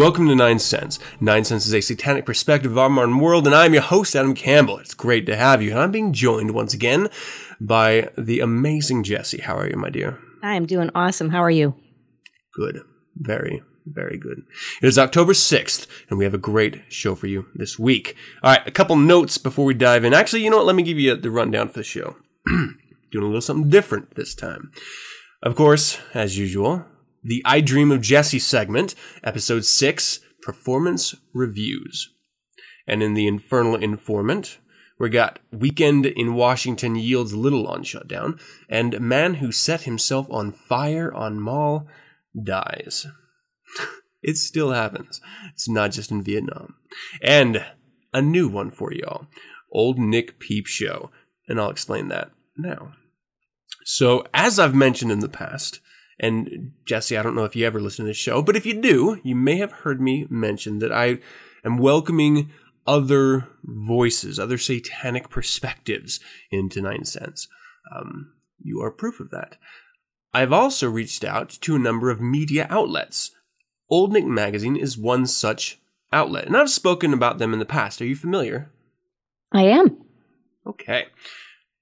Welcome to Nine Cents. Nine Cents is a satanic perspective of our modern world, and I'm your host, Adam Campbell. It's great to have you, and I'm being joined once again by the amazing Jessie. How are you, my dear? I am doing awesome. How are you? Good. Very, very good. It is October 6th, and we have a great show for you this week. All right, a couple notes before we dive in. Actually, you know what? Let me give you the rundown for the show. Doing a little something different this time. Of course, as usual, the I Dream of Jessie segment, episode 6, Performance Reviews. And in the Infernal Informant, we got Weekend in Washington yields little on shutdown, and Man Who Set Himself on Fire on Mall dies. it still happens. It's not just in Vietnam. And a new one for y'all Old Nick Peep Show. And I'll explain that now. So, as I've mentioned in the past, and Jessie, I don't know if you ever listen to this show, but if you do, you may have heard me mention that I am welcoming other voices, other satanic perspectives into Nine Cents. Um, you are proof of that. I've also reached out to a number of media outlets. Old Nick Magazine is one such outlet, and I've spoken about them in the past. Are you familiar? I am. Okay.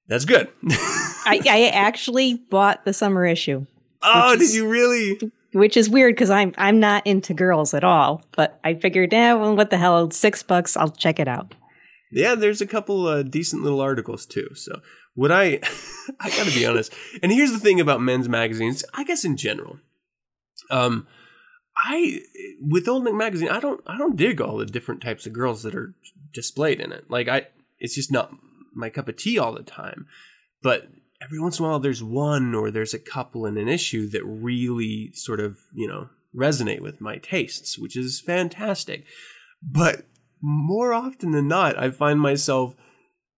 That's good. I, I actually bought the summer issue. Oh, did you really? Which is weird because I'm I'm not into girls at all. But I figured, yeah, well, what the hell? Six bucks, I'll check it out. Yeah, there's a couple uh, decent little articles too. So would I? I got to be honest. And here's the thing about men's magazines. I guess in general, um, I with Old Nick magazine, I don't I don't dig all the different types of girls that are displayed in it. Like I, it's just not my cup of tea all the time. But every once in a while there's one or there's a couple in an issue that really sort of, you know, resonate with my tastes, which is fantastic. But more often than not, I find myself,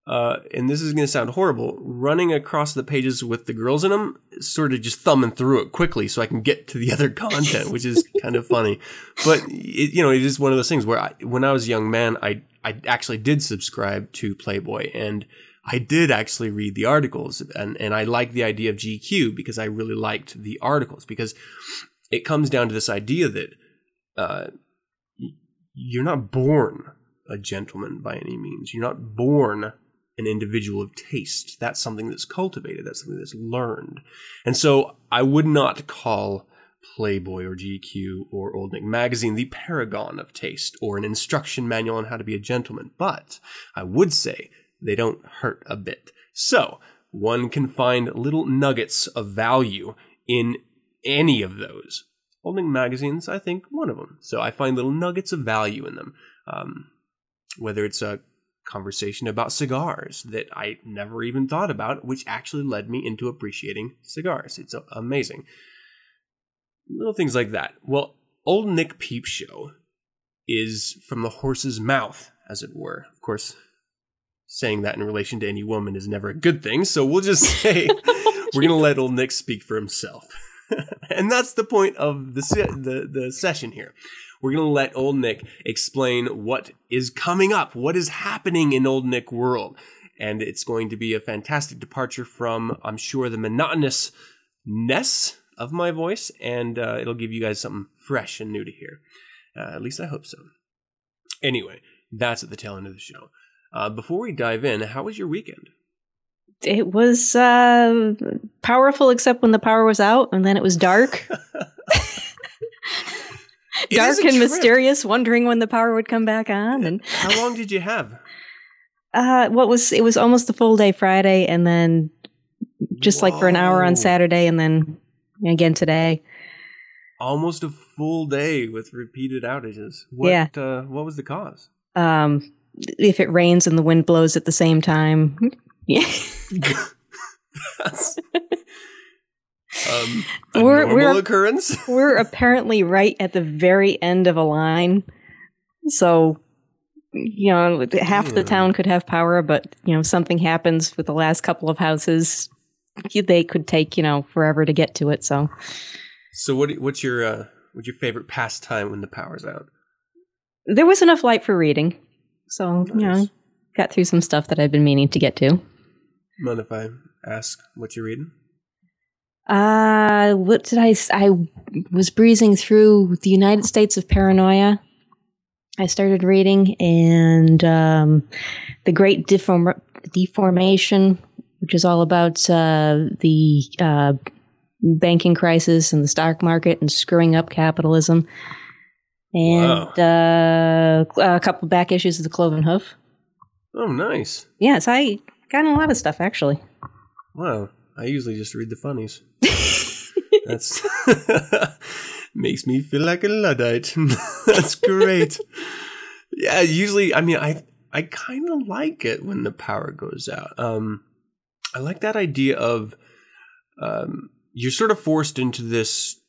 uh, and this is going to sound horrible, running across the pages with the girls in them, sort of just thumbing through it quickly so I can get to the other content, which is kind of funny. But it, you know, it is one of those things where I, when I was a young man, I I actually did subscribe to Playboy and I did actually read the articles and, and I like the idea of GQ because I really liked the articles because it comes down to this idea that uh, you're not born a gentleman by any means. You're not born an individual of taste. That's something that's cultivated. That's something that's learned. And so I would not call Playboy or GQ or Old Nick magazine the paragon of taste or an instruction manual on how to be a gentleman. But I would say they don't hurt a bit. So, one can find little nuggets of value in any of those. Old Nick magazines, I think, one of them. So I find little nuggets of value in them. Um, whether it's a conversation about cigars that I never even thought about, which actually led me into appreciating cigars. It's amazing. Little things like that. Well, Old Nick Peep Show is from the horse's mouth, as it were. Of course, saying that in relation to any woman is never a good thing. So we'll just say we're going to let old Nick speak for himself. and that's the point of the, the, the session here. We're going to let old Nick explain what is coming up, what is happening in old Nick world. And it's going to be a fantastic departure from, I'm sure, the monotonous ness of my voice. And uh, it'll give you guys something fresh and new to hear. Uh, at least I hope so. Anyway, that's at the tail end of the show. Uh, before we dive in, how was your weekend? It was uh, powerful, except when the power was out, and then it was dark. dark and trip. mysterious, wondering when the power would come back on. And how long did you have? Uh, what was it was almost a full day Friday, and then just Whoa. like for an hour on Saturday, and then again today. Almost a full day with repeated outages. What, Yeah. Uh, what was the cause? Um, if it rains and the wind blows at the same time, yeah, That's um, a We're- normal we're- occurrence. we're apparently right at the very end of a line, so you know half the town could have power, but you know something happens with the last couple of houses, they could take you know forever to get to it. So So what? What's your uh, what's your favorite pastime when the power's out? there was enough light for reading, so you know got through some stuff that I've been meaning to get to. Mind if I ask what you're reading? Uh, what did I? I was breezing through the United States of Paranoia. I started reading, and um, the Great Deform- Deformation, which is all about uh, the uh, banking crisis and the stock market and screwing up capitalism, and uh, a couple back issues of the Cloven Hoof. Oh, nice. Yes, I got a lot of stuff actually. Wow. I usually just read the funnies. That's makes me feel like a luddite. That's great. yeah, usually I mean I I kind of like it when the power goes out. Um I like that idea of um you're sort of forced into this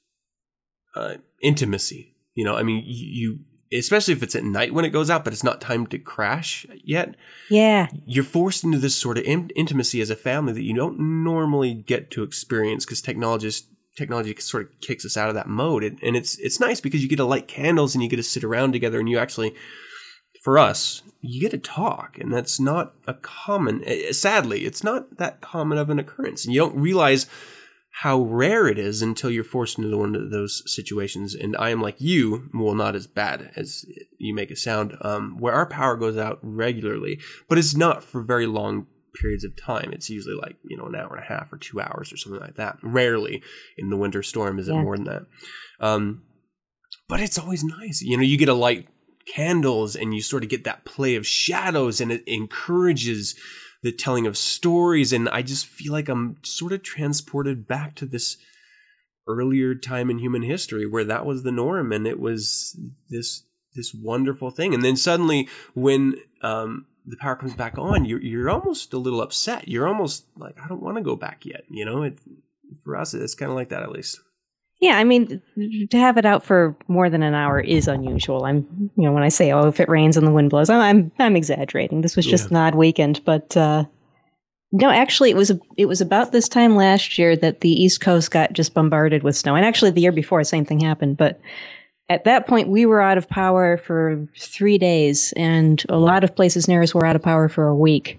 uh intimacy. You know, I mean you, you especially if it's at night when it goes out but it's not time to crash yet. Yeah, you're forced into this sort of in- intimacy as a family that you don't normally get to experience because technology technology sort of kicks us out of that mode. And, and it's it's nice because you get to light candles and you get to sit around together and you actually for us you get to talk. And that's not a common eh, sadly it's not that common of an occurrence. And you don't realize how rare it is until you're forced into one of those situations. And I am like you, well, not as bad as you make it sound, um, where our power goes out regularly, but it's not for very long periods of time. It's usually like, you know, an hour and a half or two hours or something like that. Rarely in the winter storm is it Yeah. more than that. Um, but it's always nice. You know, you get to light candles and you sort of get that play of shadows and it encourages the telling of stories and i just feel like i'm sort of transported back to this earlier time in human history where that was the norm and it was this this wonderful thing. And then suddenly when um the power comes back on you're you're almost a little upset. You're almost like i don't want to go back yet you know? It for us it's kind of like that at least Yeah, I mean, to have it out for more than an hour is unusual. I'm, you know, when I say, "Oh, if it rains and the wind blows," I'm I'm, I'm exaggerating. This was just Yeah. an odd weekend, but uh, no, actually, it was it was about this time last year that the East Coast got just bombarded with snow, and actually, the year before, the same thing happened. But at that point, we were out of power for three days, and a lot of places near us were out of power for a week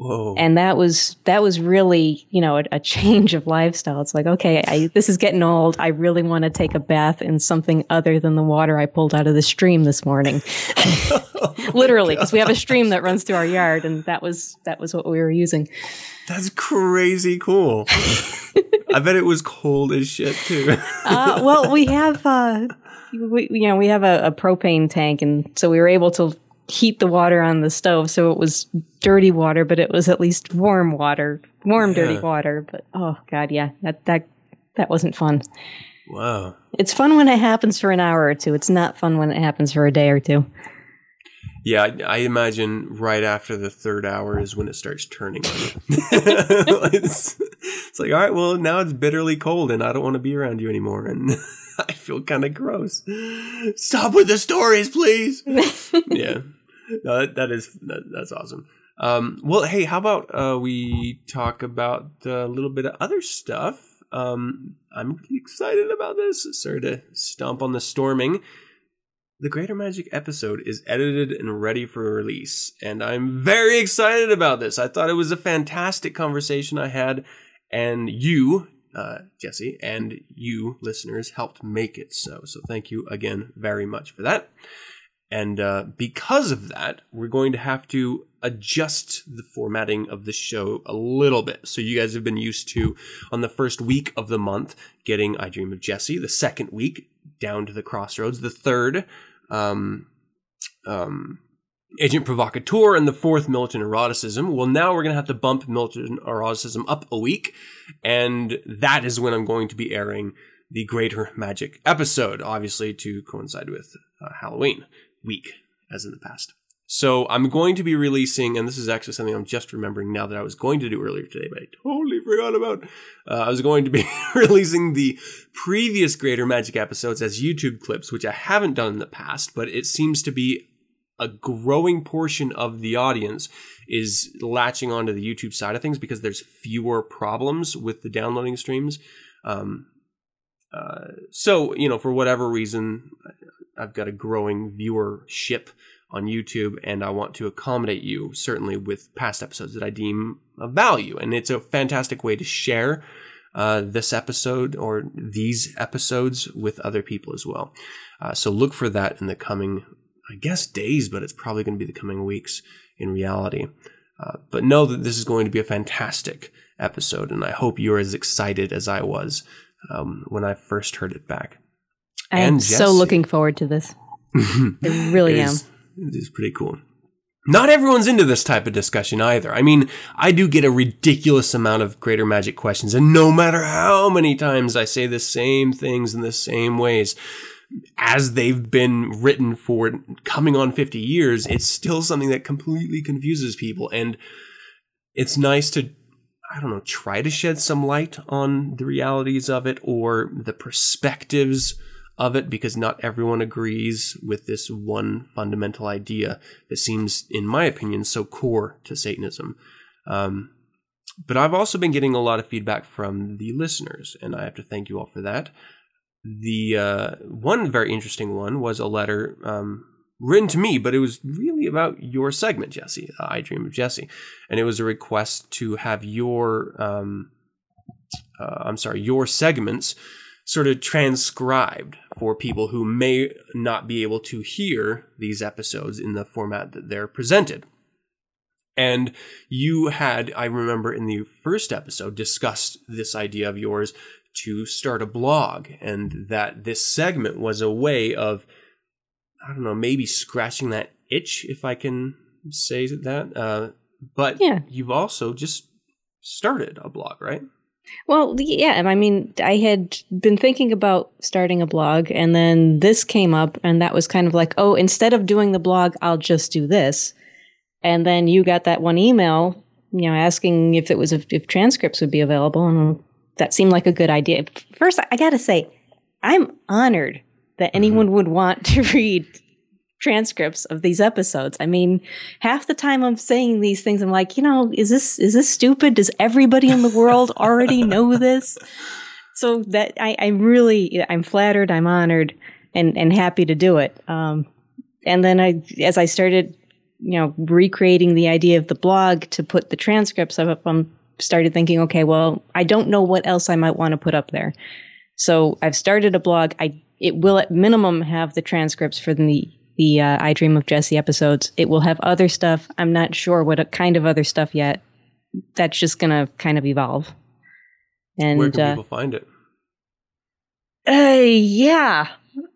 whoa. And that was that was really you know a, a change of lifestyle. It's like okay I, this is getting old. I really want to take a bath in something other than the water i pulled out of the stream this morning. Oh literally because we have a stream that runs through our yard and that was that was what we were using. That's crazy cool. I bet it was cold as shit too. uh, well we have uh we, you know we have a, a propane tank and so we were able to heat the water on the stove so it was dirty water but it was at least warm water warm dirty water but oh god yeah that that that wasn't fun wow. It's fun when it happens for an hour or two. It's not fun when it happens for a day or two. Yeah, I, I imagine right after the third hour is when it starts turning on you. it's, it's like, all right, well, now it's bitterly cold and I don't want to be around you anymore. And I feel kind of gross. Stop with the stories, please. yeah. No, that, that is, that, that's awesome. Um, well, hey, how about uh, we talk about a little bit of other stuff? Um, I'm excited about this. Sorry to stomp on the storming. The Greater Magic episode is edited and ready for release, and I'm very excited about this. I thought it was a fantastic conversation I had, and you, uh, Jessie, and you, listeners, helped make it so. So thank you again very much for that. And uh, because of that, we're going to have to adjust the formatting of the show a little bit. So you guys have been used to on the first week of the month getting I Dream of Jessie, the second week down to the crossroads, the third um, um, Agent Provocateur and the fourth Militant Eroticism. Well, now we're going to have to bump Militant Eroticism up a week, and that is when I'm going to be airing the Greater Magic episode, obviously to coincide with uh, Halloween week, as in the past. So I'm going to be releasing, and this is actually something I'm just remembering now that I was going to do earlier today, but I totally forgot about. Uh, I was going to be releasing the previous Greater Magic episodes as YouTube clips, which I haven't done in the past, but it seems to be a growing portion of the audience is latching onto the YouTube side of things because there's fewer problems with the downloading streams. Um, uh, so, you know, for whatever reason, I've got a growing viewership on YouTube, and I want to accommodate you, certainly with past episodes that I deem of value. And it's a fantastic way to share uh, this episode or these episodes with other people as well. Uh, so look for that in the coming, I guess, days, but it's probably going to be the coming weeks in reality. Uh, but know that this is going to be a fantastic episode, and I hope you're as excited as I was um, when I first heard it back. I am so looking forward to this. Mm-hmm. I really am. It is pretty cool. Not everyone's into this type of discussion either. I mean, I do get a ridiculous amount of greater magic questions, and no matter how many times I say the same things in the same ways, as they've been written for coming on 50 years, it's still something that completely confuses people. And it's nice to, I don't know, try to shed some light on the realities of it or the perspectives of it because not everyone agrees with this one fundamental idea that seems, in my opinion, so core to Satanism. Um, but I've also been getting a lot of feedback from the listeners, and I have to thank you all for that. The uh, one very interesting one was a letter um, written to me, but it was really about your segment, Jessie. Uh, I Dream of Jessie, and it was a request to have your, um, uh, I'm sorry, your segments sort of transcribed for people who may not be able to hear these episodes in the format that they're presented. And you had, I remember in the first episode, discussed this idea of yours to start a blog, and that this segment was a way of, I don't know, maybe scratching that itch, if I can say that. Uh, but yeah. you've also just started a blog, right? Well, yeah, I mean, I had been thinking about starting a blog, and then this came up, and that was kind of like, oh, instead of doing the blog, I'll just do this. And then you got that one email, you know, asking if it was if, if transcripts would be available, and that seemed like a good idea. First, I got to say, I'm honored that mm-hmm. anyone would want to read transcripts of these episodes. I mean, half the time I'm saying these things, I'm like, you know, is this is this stupid? Does everybody in the world already know this? So that I, I'm really I'm flattered, I'm honored, and and happy to do it. Um, and then I, as I started, you know, recreating the idea of the blog to put the transcripts up, I started thinking, okay, well, I don't know what else I might want to put up there. So I've started a blog. I it will at minimum have the transcripts for the the uh, I Dream of Jessie episodes. It will have other stuff. I'm not sure what kind of other stuff yet. That's just gonna kind of evolve. And where can uh, people find it? Uh, yeah.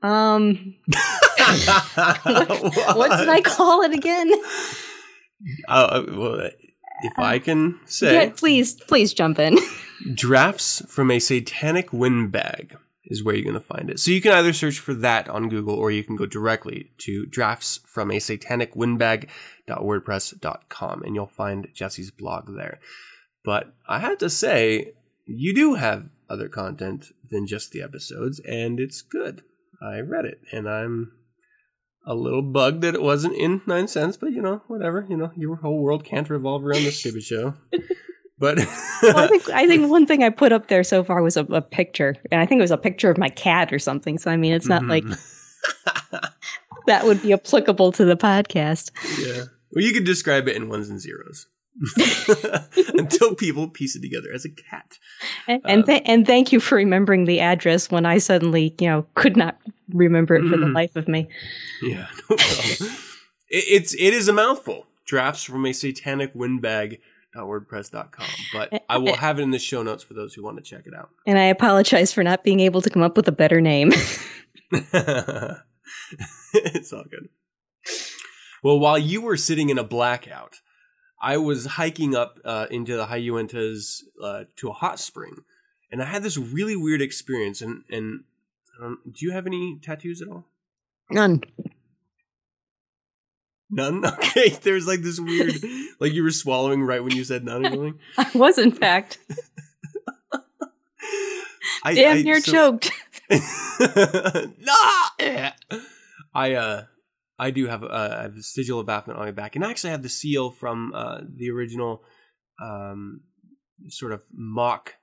Um, what, what, did I call it again? Uh, uh, well, if I can say, yeah, please, please jump in. drafts from a satanic windbag is where you're going to find it. So you can either search for that on Google or you can go directly to drafts from a satanic and you'll find Jessie's blog there. But I have to say, you do have other content than just the episodes, and it's good. I read it, and I'm a little bugged that it wasn't in nine cents, but you know, whatever. You know, your whole world can't revolve around this stupid show. But well, I think I think one thing I put up there so far was a, a, picture, and I think it was a picture of my cat or something. So I mean, it's not mm-hmm. like that would be applicable to the podcast. Yeah, well, you could describe it in ones and zeros. until people piece it together as a cat. And and, um, th- and, thank you for remembering the address when I suddenly, you know, could not remember it for the mm. life of me. Yeah, no problem. it, it's it is a mouthful. Drafts from a satanic windbag wordpress.com but i will have it in the show notes for those who want to check it out and i apologize for not being able to come up with a better name it's all good Well, while you were sitting in a blackout, I was hiking up uh, into the High Uintas uh, to a hot spring, and I had this really weird experience. And and um, do you have any tattoos at all? None. None. Okay. There's like this weird, like you were swallowing right when you said none or something. I was, in fact. I, Damn I- near so- choked. no. I uh I do have uh, I have the sigil of Baphomet on my back, and I actually have the seal from uh, the original um, sort of mock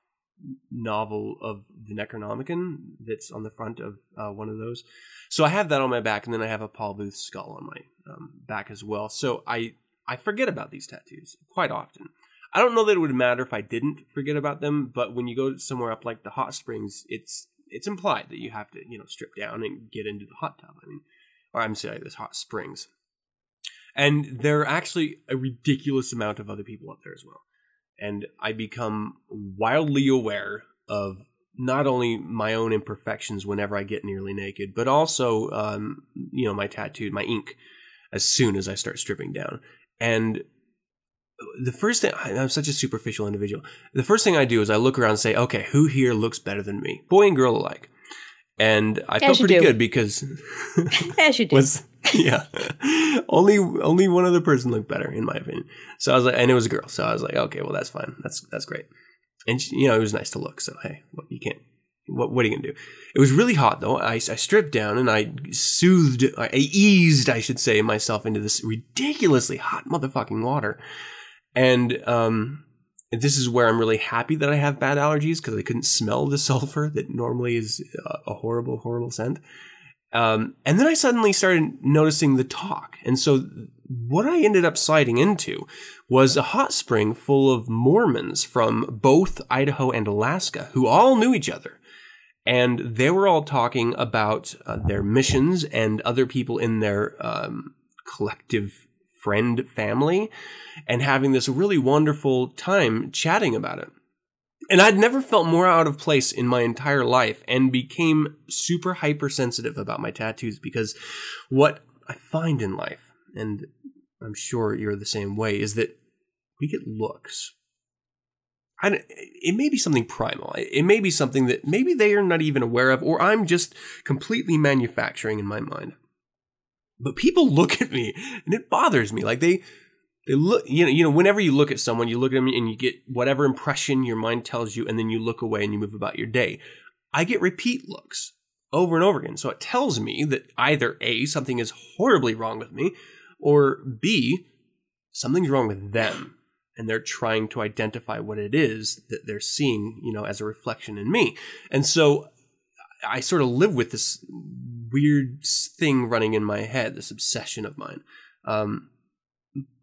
novel of the Necronomicon that's on the front of uh, one of those. So I have that on my back, and then I have a Paul Booth skull on my um, back as well. So I I forget about these tattoos quite often. I don't know that it would matter if I didn't forget about them, but when you go somewhere up like the hot springs, it's it's implied that you have to you know strip down and get into the hot tub. I mean, or I'm sorry, this hot springs, and there are actually a ridiculous amount of other people up there as well, and I become wildly aware of not only my own imperfections whenever I get nearly naked, but also um, you know my tattooed my ink as soon as I start stripping down, and the first thing I'm such a superficial individual. The first thing I do is I look around and say, okay, who here looks better than me, boy and girl alike? And I felt pretty do. good because As you do. was yeah, only only one other person looked better in my opinion. So I was like, and it was a girl. So I was like, okay, well that's fine, that's that's great. And she, you know, it was nice to look. So hey, what you can't. What, what are you gonna do? It was really hot though. I, I stripped down and I soothed, I eased, I should say, myself into this ridiculously hot motherfucking water. And um, this is where I'm really happy that I have bad allergies because I couldn't smell the sulfur that normally is a, a horrible, horrible scent. Um, and then I suddenly started noticing the talk. And so what I ended up sliding into was a hot spring full of Mormons from both Idaho and Alaska who all knew each other. And they were all talking about uh, their missions and other people in their um, collective friend family and having this really wonderful time chatting about it. And I'd never felt more out of place in my entire life and became super hypersensitive about my tattoos because what I find in life, and I'm sure you're the same way, is that we get looks. It may be something primal. It may be something that maybe they are not even aware of, or I'm just completely manufacturing in my mind. But people look at me, and it bothers me. Like they, look. You know, you know. Whenever you look at someone, you look at them, and you get whatever impression your mind tells you, and then you look away and you move about your day. I get repeat looks over and over again. So it tells me that either A, something is horribly wrong with me, or B, something's wrong with them. And they're trying to identify what it is that they're seeing, you know, as a reflection in me. And so I sort of live with this weird thing running in my head, this obsession of mine. Um,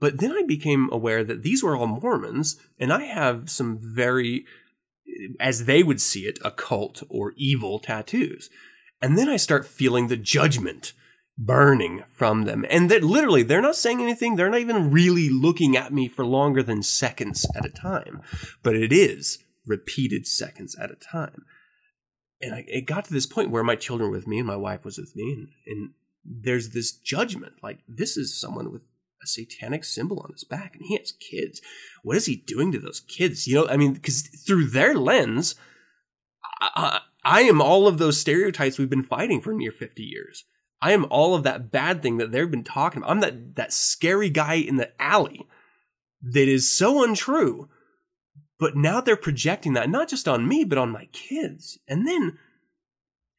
but then I became aware that these were all Mormons, and I have some very, as they would see it, occult or evil tattoos. And then I start feeling the judgment burning from them. And that literally, they're not saying anything. They're not even really looking at me for longer than seconds at a time. But it is repeated seconds at a time. And I, it got to this point where my children were with me and my wife was with me. And, and there's this judgment like, this is someone with a satanic symbol on his back and he has kids. What is he doing to those kids? You know, I mean, because through their lens, I, I, am all of those stereotypes we've been fighting for near 50 years. I am all of that bad thing that they've been talking about. I'm that, that scary guy in the alley that is so untrue. But now they're projecting that not just on me, but on my kids. And then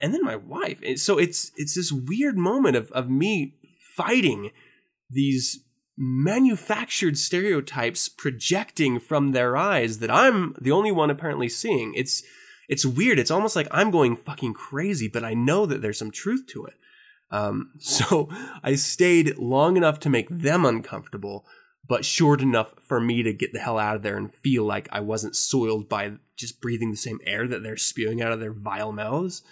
and then my wife. So it's it's this weird moment of, of me fighting these manufactured stereotypes projecting from their eyes that I'm the only one apparently seeing. It's it's weird. It's almost like I'm going fucking crazy, but I know that there's some truth to it. Um, so I stayed long enough to make them uncomfortable, but short enough for me to get the hell out of there and feel like I wasn't soiled by just breathing the same air that they're spewing out of their vile mouths.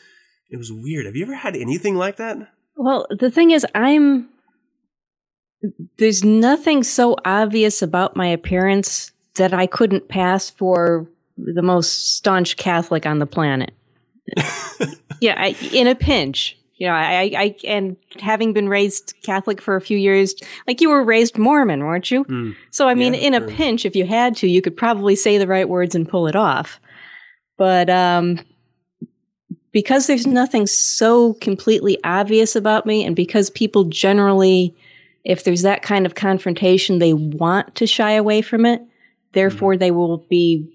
It was weird. Have you ever had anything like that? Well, the thing is, I'm. There's nothing so obvious about my appearance that I couldn't pass for the most staunch Catholic on the planet. yeah, I, in a pinch. You know, I, I, and having been raised Catholic for a few years, like you were raised Mormon, weren't you? Mm. So, I mean, Yeah, in a pinch, if you had to, you could probably say the right words and pull it off. But um, because there's nothing so completely obvious about me, and because people generally, if there's that kind of confrontation, they want to shy away from it, therefore, mm-hmm. they will be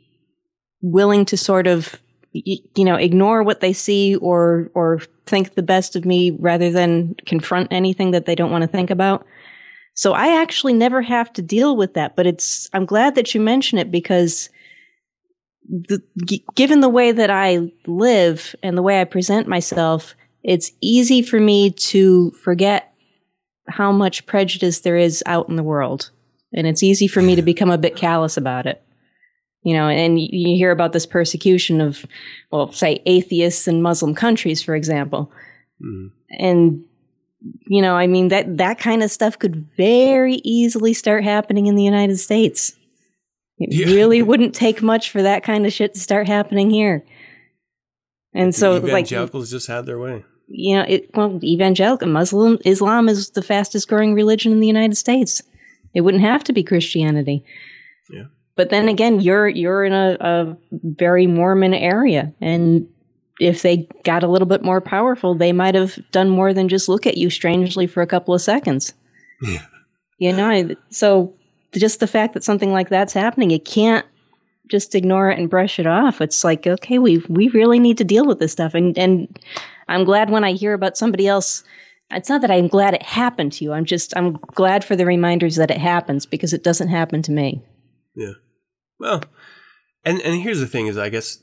willing to sort of you know ignore what they see or or think the best of me rather than confront anything that they don't want to think about. So i actually never have to deal with that but it's i'm glad that you mention it because the, g- given the way that i live and the way i present myself it's easy for me to forget how much prejudice there is out in the world and it's easy for me to become a bit callous about it you know and you hear about this persecution of well say atheists in muslim countries for example Mm. and you know i mean that that kind of stuff could very easily start happening in the united states it Yeah. really wouldn't take much for that kind of shit to start happening here and so the like evangelicals just had their way. You know it well evangelical muslim islam is the fastest growing religion in the united states. It wouldn't have to be christianity. Yeah. but then again you're you're in a, a very mormon area and if they got a little bit more powerful they might have done more than just look at you strangely for a couple of seconds. Yeah. you know so just the fact that something like that's happening you can't just ignore it and brush it off. It's like okay we we really need to deal with this stuff. And and i'm glad when i hear about somebody else it's not that i'm glad it happened to you i'm just i'm glad for the reminders that it happens because it doesn't happen to me Yeah. Well, and and here's the thing: is I guess,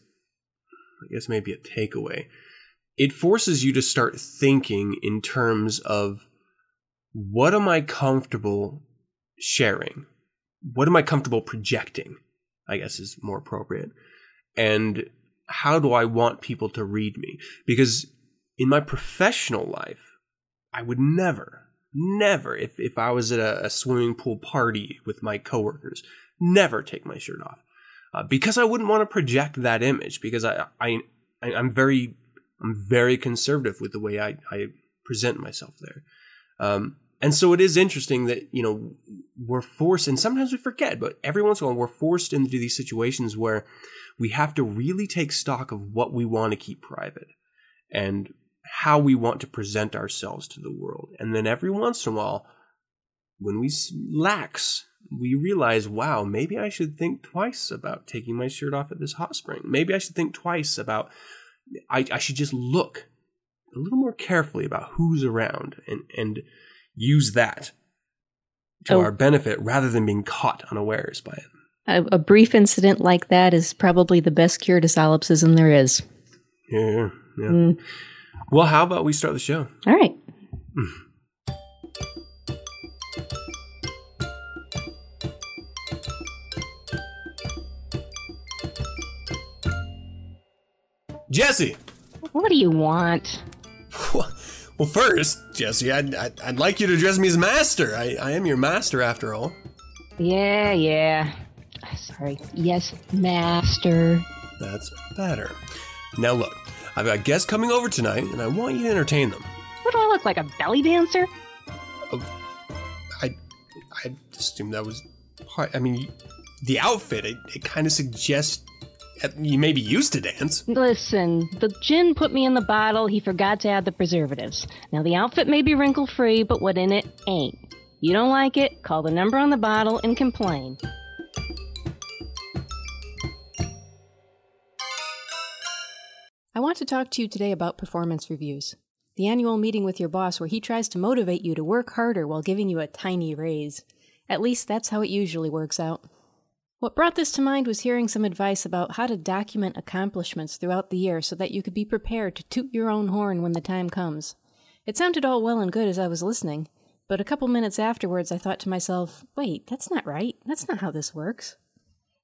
I guess maybe a takeaway. It forces you to start thinking in terms of what am I comfortable sharing? What am I comfortable projecting? I guess is more appropriate. And how do I want people to read me? Because in my professional life, I would never, never, if, if I was at a, a swimming pool party with my coworkers, never take my shirt off uh, because I wouldn't want to project that image because I, I, I I'm very I'm very conservative with the way I, I present myself there. Um, and so it is interesting that you know we're forced, and sometimes we forget, but every once in a while we're forced into these situations where we have to really take stock of what we want to keep private and how we want to present ourselves to the world. And then every once in a while, when we lax, we realize, wow, maybe I should think twice about taking my shirt off at this hot spring. Maybe I should think twice about, I, I should just look a little more carefully about who's around and, and use that to Oh. our benefit rather than being caught unawares by it. a, a brief incident like that is probably the best cure to solipsism there is Yeah, yeah. yeah. Mm. Well, how about we start the show? all right Jessie! what do you want Well, first, Jessie, I'd, I'd, I'd like you to address me as master. I, I am your master after all. yeah yeah sorry yes master That's better. Now, look, I've got guests coming over tonight, and I want you to entertain them. what do i look like a belly dancer oh, I, I assumed that was part. I mean, the outfit it, it kind of suggests that you may be used to dance. Listen, the gin put me in the bottle. He forgot to add the preservatives. Now, the outfit may be wrinkle free, but what in it ain't. You don't like it? Call the number on the bottle and complain. I want to talk to you today about performance reviews. The annual meeting with your boss where he tries to motivate you to work harder while giving you a tiny raise. At least that's how it usually works out. What brought this to mind was hearing some advice about how to document accomplishments throughout the year so that you could be prepared to toot your own horn when the time comes. It sounded all well and good as I was listening, but a couple minutes afterwards I thought to myself, wait, that's not right. That's not how this works.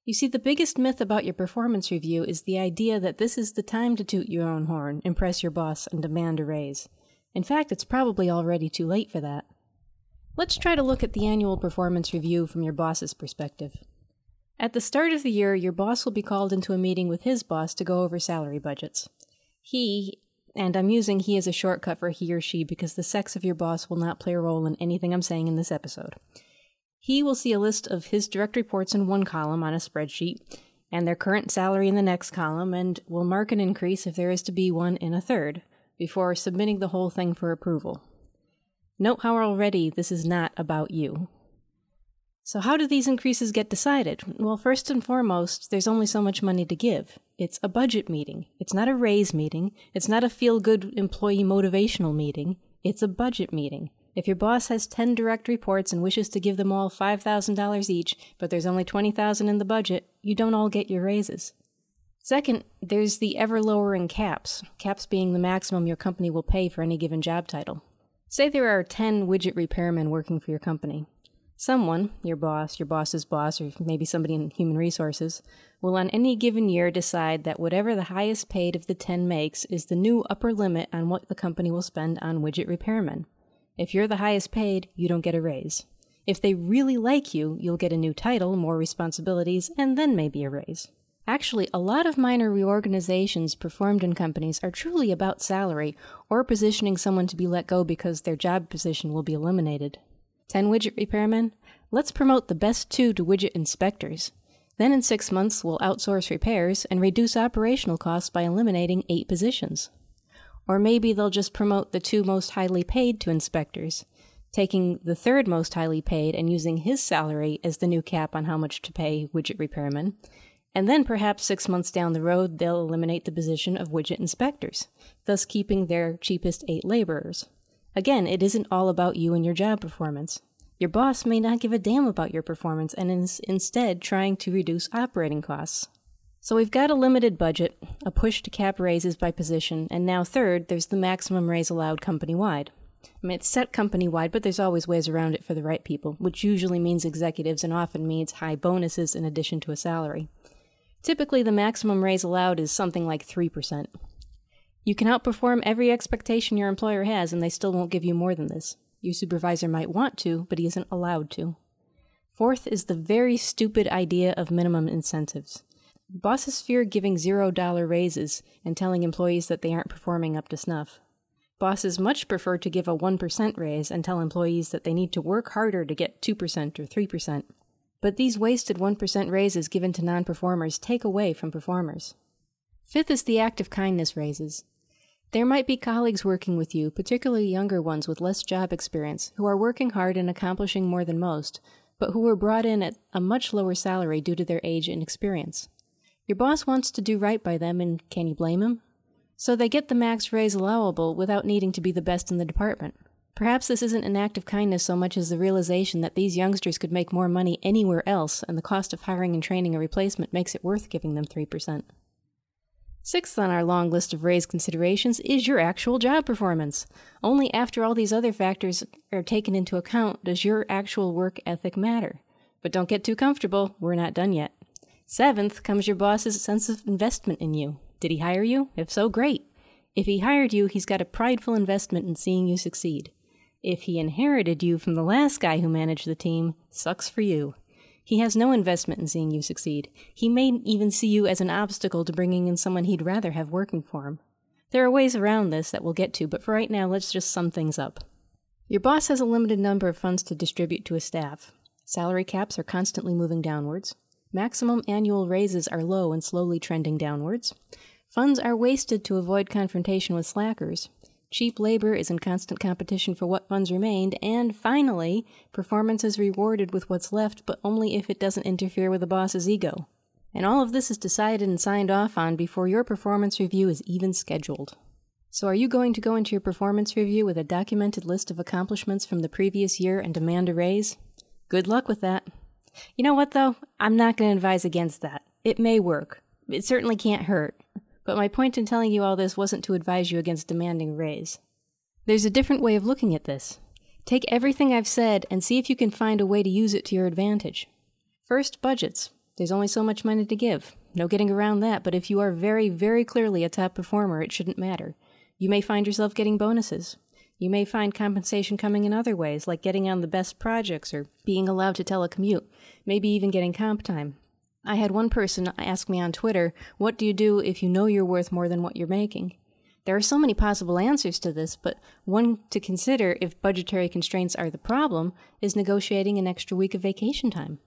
You see, the biggest myth about your performance review is the idea that this is the time to toot your own horn, impress your boss, and demand a raise. In fact, it's probably already too late for that. Let's try to look at the annual performance review from your boss's perspective. At the start of the year, your boss will be called into a meeting with his boss to go over salary budgets. He, And I'm using he as a shortcut for he or she because the sex of your boss will not play a role in anything I'm saying in this episode. He will see a list of his direct reports in one column on a spreadsheet and their current salary in the next column and will mark an increase if there is to be one in a third before submitting the whole thing for approval. Note how already this is not about you. So, how do these increases get decided? Well, first and foremost, there's only so much money to give. It's a budget meeting. It's not a raise meeting. It's not a feel good employee motivational meeting. It's a budget meeting. If your boss has 10 direct reports and wishes to give them all $5,000 each, but there's only 20,000 in the budget, you don't all get your raises. Second, there's the ever lowering caps, caps being the maximum your company will pay for any given job title. Say there are 10 widget repairmen working for your company. Someone, your boss, your boss's boss, or maybe somebody in human resources, will on any given year decide that whatever the highest paid of the 10 makes is the new upper limit on what the company will spend on widget repairmen. If you're the highest paid, you don't get a raise. If they really like you, you'll get a new title, more responsibilities, and then maybe a raise. Actually, a lot of minor reorganizations performed in companies are truly about salary or positioning someone to be let go because their job position will be eliminated. 10 widget repairmen? Let's promote the best two to widget inspectors. Then in six months, we'll outsource repairs and reduce operational costs by eliminating eight positions. Or maybe they'll just promote the two most highly paid to inspectors, taking the third most highly paid and using his salary as the new cap on how much to pay widget repairmen. And then perhaps six months down the road, they'll eliminate the position of widget inspectors, thus keeping their cheapest eight laborers. Again, it isn't all about you and your job performance. Your boss may not give a damn about your performance and is instead trying to reduce operating costs. So we've got a limited budget, a push to cap raises by position, and now third, there's the maximum raise allowed company wide. I mean, it's set company wide, but there's always ways around it for the right people, which usually means executives and often means high bonuses in addition to a salary. Typically, the maximum raise allowed is something like 3%. You can outperform every expectation your employer has, and they still won't give you more than this. Your supervisor might want to, but he isn't allowed to. Fourth is the very stupid idea of minimum incentives. Bosses fear giving zero dollar raises and telling employees that they aren't performing up to snuff. Bosses much prefer to give a 1% raise and tell employees that they need to work harder to get 2% or 3%. But these wasted 1% raises given to non performers take away from performers. Fifth is the act of kindness raises. There might be colleagues working with you, particularly younger ones with less job experience, who are working hard and accomplishing more than most, but who were brought in at a much lower salary due to their age and experience. Your boss wants to do right by them, and can you blame him? So they get the max raise allowable without needing to be the best in the department. Perhaps this isn't an act of kindness so much as the realization that these youngsters could make more money anywhere else, and the cost of hiring and training a replacement makes it worth giving them 3%. Sixth on our long list of raise considerations is your actual job performance. Only after all these other factors are taken into account does your actual work ethic matter. But don't get too comfortable, we're not done yet. Seventh comes your boss's sense of investment in you. Did he hire you? If so, great. If he hired you, he's got a prideful investment in seeing you succeed. If he inherited you from the last guy who managed the team, sucks for you. He has no investment in seeing you succeed. He may even see you as an obstacle to bringing in someone he'd rather have working for him. There are ways around this that we'll get to, but for right now, let's just sum things up. Your boss has a limited number of funds to distribute to his staff. Salary caps are constantly moving downwards. Maximum annual raises are low and slowly trending downwards. Funds are wasted to avoid confrontation with slackers. Cheap labor is in constant competition for what funds remained, and finally, performance is rewarded with what's left, but only if it doesn't interfere with the boss's ego. And all of this is decided and signed off on before your performance review is even scheduled. So, are you going to go into your performance review with a documented list of accomplishments from the previous year and demand a raise? Good luck with that. You know what, though? I'm not going to advise against that. It may work. It certainly can't hurt. But my point in telling you all this wasn't to advise you against demanding a raise. There's a different way of looking at this. Take everything I've said and see if you can find a way to use it to your advantage. First, budgets. There's only so much money to give. No getting around that, but if you are very, very clearly a top performer, it shouldn't matter. You may find yourself getting bonuses. You may find compensation coming in other ways, like getting on the best projects or being allowed to telecommute, maybe even getting comp time. I had one person ask me on Twitter, What do you do if you know you're worth more than what you're making? There are so many possible answers to this, but one to consider if budgetary constraints are the problem is negotiating an extra week of vacation time.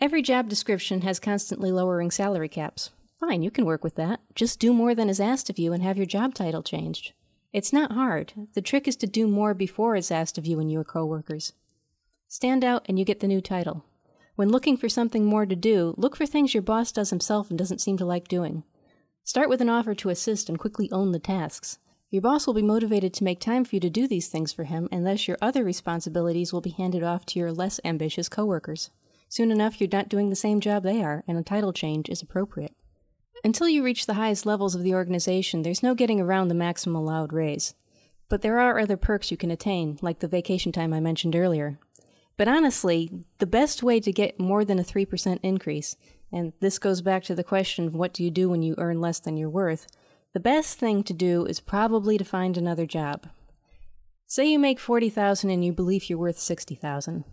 Every job description has constantly lowering salary caps. Fine, you can work with that. Just do more than is asked of you and have your job title changed. It's not hard. The trick is to do more before it's asked of you and your coworkers. Stand out and you get the new title. When looking for something more to do, look for things your boss does himself and doesn't seem to like doing. Start with an offer to assist and quickly own the tasks. Your boss will be motivated to make time for you to do these things for him, and thus your other responsibilities will be handed off to your less ambitious coworkers. Soon enough, you're not doing the same job they are, and a title change is appropriate. Until you reach the highest levels of the organization, there's no getting around the maximum allowed raise. But there are other perks you can attain, like the vacation time I mentioned earlier. But honestly, the best way to get more than a 3% increase, and this goes back to the question of what do you do when you earn less than you're worth, the best thing to do is probably to find another job. Say you make 40,000 and you believe you're worth 60,000.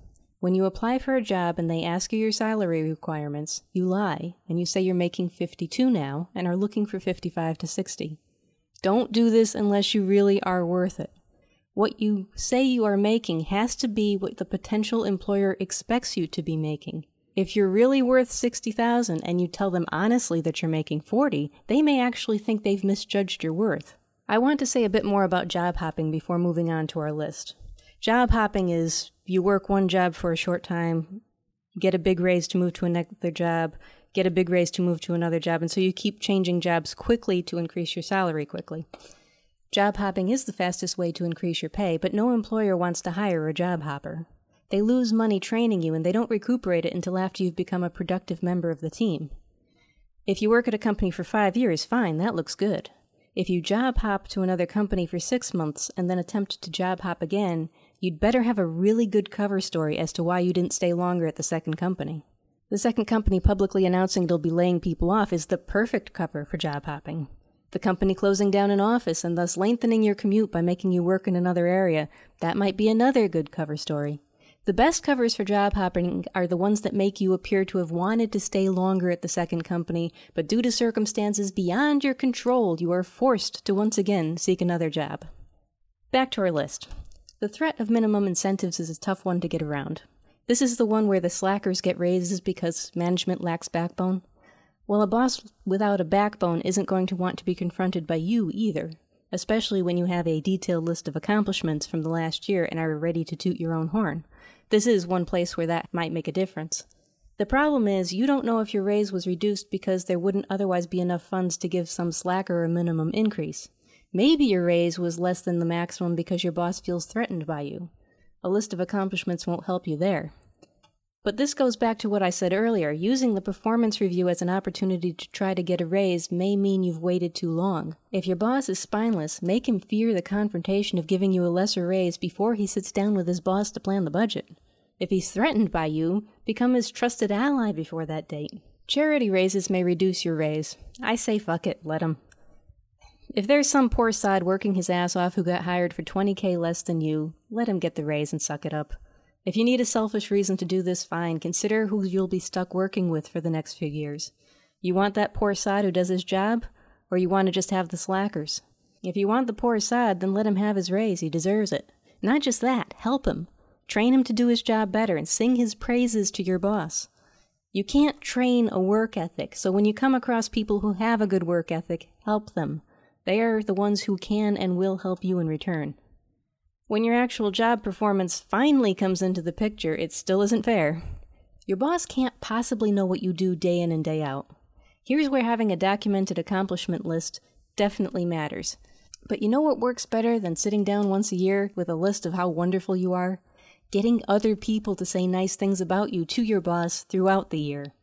When you apply for a job and they ask you your salary requirements, you lie and you say you're making 52 now and are looking for 55 to 60. Don't do this unless you really are worth it. What you say you are making has to be what the potential employer expects you to be making. If you're really worth 60,000 and you tell them honestly that you're making 40, they may actually think they've misjudged your worth. I want to say a bit more about job hopping before moving on to our list. Job hopping is you work one job for a short time, get a big raise to move to another job, get a big raise to move to another job, and so you keep changing jobs quickly to increase your salary quickly. Job hopping is the fastest way to increase your pay, but no employer wants to hire a job hopper. They lose money training you and they don't recuperate it until after you've become a productive member of the team. If you work at a company for five years, fine, that looks good. If you job hop to another company for six months and then attempt to job hop again, you'd better have a really good cover story as to why you didn't stay longer at the second company. The second company publicly announcing it'll be laying people off is the perfect cover for job hopping. The company closing down an office and thus lengthening your commute by making you work in another area, that might be another good cover story. The best covers for job hopping are the ones that make you appear to have wanted to stay longer at the second company, but due to circumstances beyond your control, you are forced to once again seek another job. Back to our list. The threat of minimum incentives is a tough one to get around. This is the one where the slackers get raises because management lacks backbone. Well, a boss without a backbone isn't going to want to be confronted by you either, especially when you have a detailed list of accomplishments from the last year and are ready to toot your own horn. This is one place where that might make a difference. The problem is, you don't know if your raise was reduced because there wouldn't otherwise be enough funds to give some slacker a minimum increase. Maybe your raise was less than the maximum because your boss feels threatened by you. A list of accomplishments won't help you there. But this goes back to what I said earlier. Using the performance review as an opportunity to try to get a raise may mean you've waited too long. If your boss is spineless, make him fear the confrontation of giving you a lesser raise before he sits down with his boss to plan the budget. If he's threatened by you, become his trusted ally before that date. Charity raises may reduce your raise. I say fuck it, let him. If there's some poor sod working his ass off who got hired for 20k less than you, let him get the raise and suck it up. If you need a selfish reason to do this, fine. Consider who you'll be stuck working with for the next few years. You want that poor sod who does his job, or you want to just have the slackers? If you want the poor sod, then let him have his raise. He deserves it. Not just that, help him. Train him to do his job better and sing his praises to your boss. You can't train a work ethic, so when you come across people who have a good work ethic, help them. They are the ones who can and will help you in return. When your actual job performance finally comes into the picture, it still isn't fair. Your boss can't possibly know what you do day in and day out. Here's where having a documented accomplishment list definitely matters. But you know what works better than sitting down once a year with a list of how wonderful you are? Getting other people to say nice things about you to your boss throughout the year.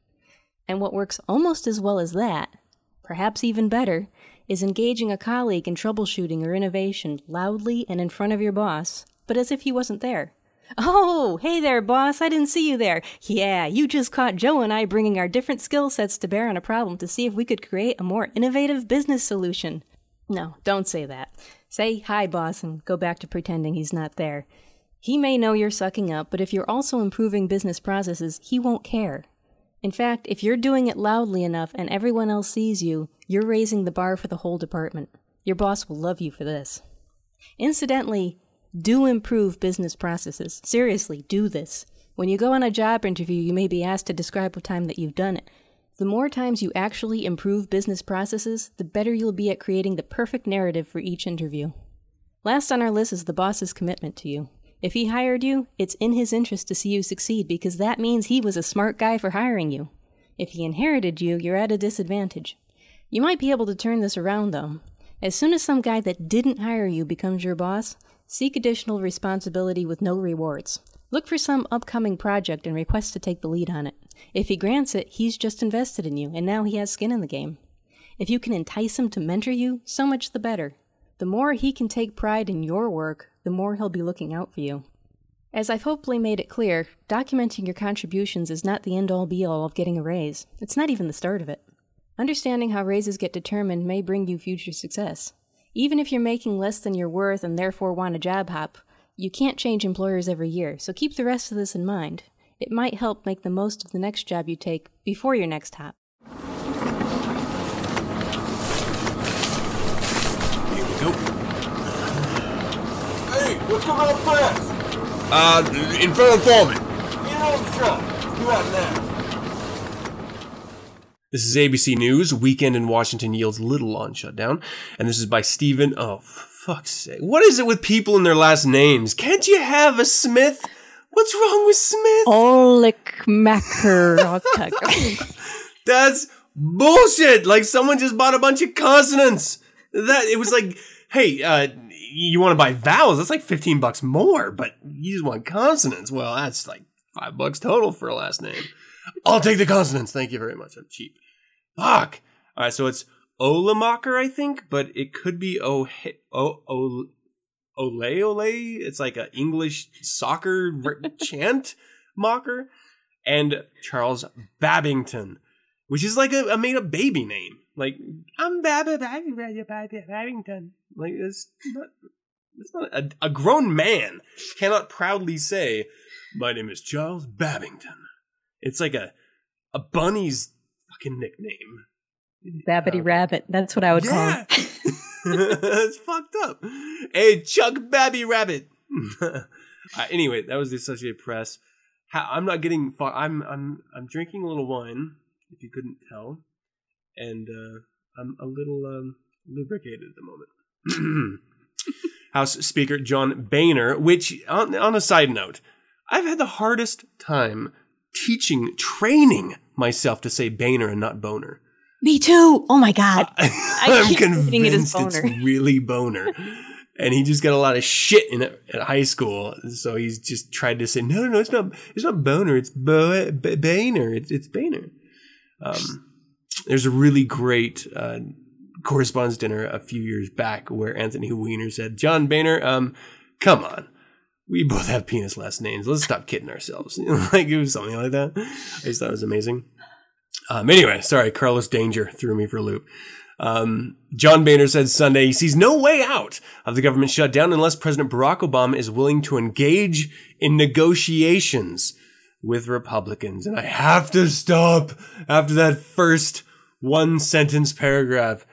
And what works almost as well as that, perhaps even better, is engaging a colleague in troubleshooting or innovation loudly and in front of your boss, but as if he wasn't there. Oh, hey there, boss. I didn't see you there. Yeah, you just caught Joe and I bringing our different skill sets to bear on a problem to see if we could create a more innovative business solution. No, don't say that. Say hi, boss, and go back to pretending he's not there. He may know you're sucking up, but if you're also improving business processes, he won't care. In fact, if you're doing it loudly enough and everyone else sees you, you're raising the bar for the whole department. Your boss will love you for this. Incidentally, do improve business processes. Seriously, do this. When you go on a job interview, you may be asked to describe a time that you've done it. The more times you actually improve business processes, the better you'll be at creating the perfect narrative for each interview. Last on our list is the boss's commitment to you. If he hired you, it's in his interest to see you succeed because that means he was a smart guy for hiring you. If he inherited you, you're at a disadvantage. You might be able to turn this around though. As soon as some guy that didn't hire you becomes your boss, seek additional responsibility with no rewards. Look for some upcoming project and request to take the lead on it. If he grants it, he's just invested in you, and now he has skin in the game. If you can entice him to mentor you, so much the better. The more he can take pride in your work, the more he'll be looking out for you. As I've hopefully made it clear, documenting your contributions is not the end all be all of getting a raise. It's not even the start of it. Understanding how raises get determined may bring you future success. Even if you're making less than your worth and therefore want a job hop, you can't change employers every year, so keep the rest of this in mind. It might help make the most of the next job you take before your next hop. Here we go. Hey, what's going on fast? Uh, in front of foreman. Get on the truck. You out now. This is ABC News. Weekend in Washington yields little on shutdown. And this is by Stephen. Oh, for fuck's sake. What is it with people and their last names? Can't you have a Smith? What's wrong with Smith? Olik Macker. That's bullshit. Like someone just bought a bunch of consonants. That it was like, hey, uh, you want to buy vowels? That's like fifteen bucks more, but you just want consonants. Well, that's like five bucks total for a last name. I'll take the consonants. Thank you very much. I'm cheap. Fuck. All right, so it's Olamacher, I think, but it could be O O O Ole Ole. It's like an English soccer chant mocker, and Charles Babington, which is like a, a made up baby name. Like I'm Babby Babington. Like it's not. It's not a, a grown man cannot proudly say, "My name is Charles Babington." It's like a a bunny's fucking nickname. Babbity Uh, Rabbit. That's what I would call yeah. him. it's fucked up. Hey, Chuck Babby Rabbit. uh, anyway, that was the Associated Press. Ha- I'm not getting far. I'm I'm I'm drinking a little wine, if you couldn't tell, and uh, I'm a little um, lubricated at the moment. House Speaker John Boehner, which on, on a side note, I've had the hardest time teaching, training myself to say Boehner and not Boner. Me too. Oh my god. I'm keep reading it convinced it's really boner. And he just got a lot of shit in it at high school, so he's just tried to say, no, no, no, it's not, it's not boner, it's bo- B- Boehner, it's it's Boehner. Um, there's a really great uh, correspondence dinner a few years back where Anthony Weiner said, John Boehner, um, come on, we both have penis last names. Let's stop kidding ourselves. like it was something like that. I just thought it was amazing. Um, anyway, sorry, Carlos Danger threw me for a loop. Um, John Boehner said Sunday he sees no way out of the government shutdown unless President Barack Obama is willing to engage in negotiations with Republicans. And I have to stop after that first one sentence paragraph.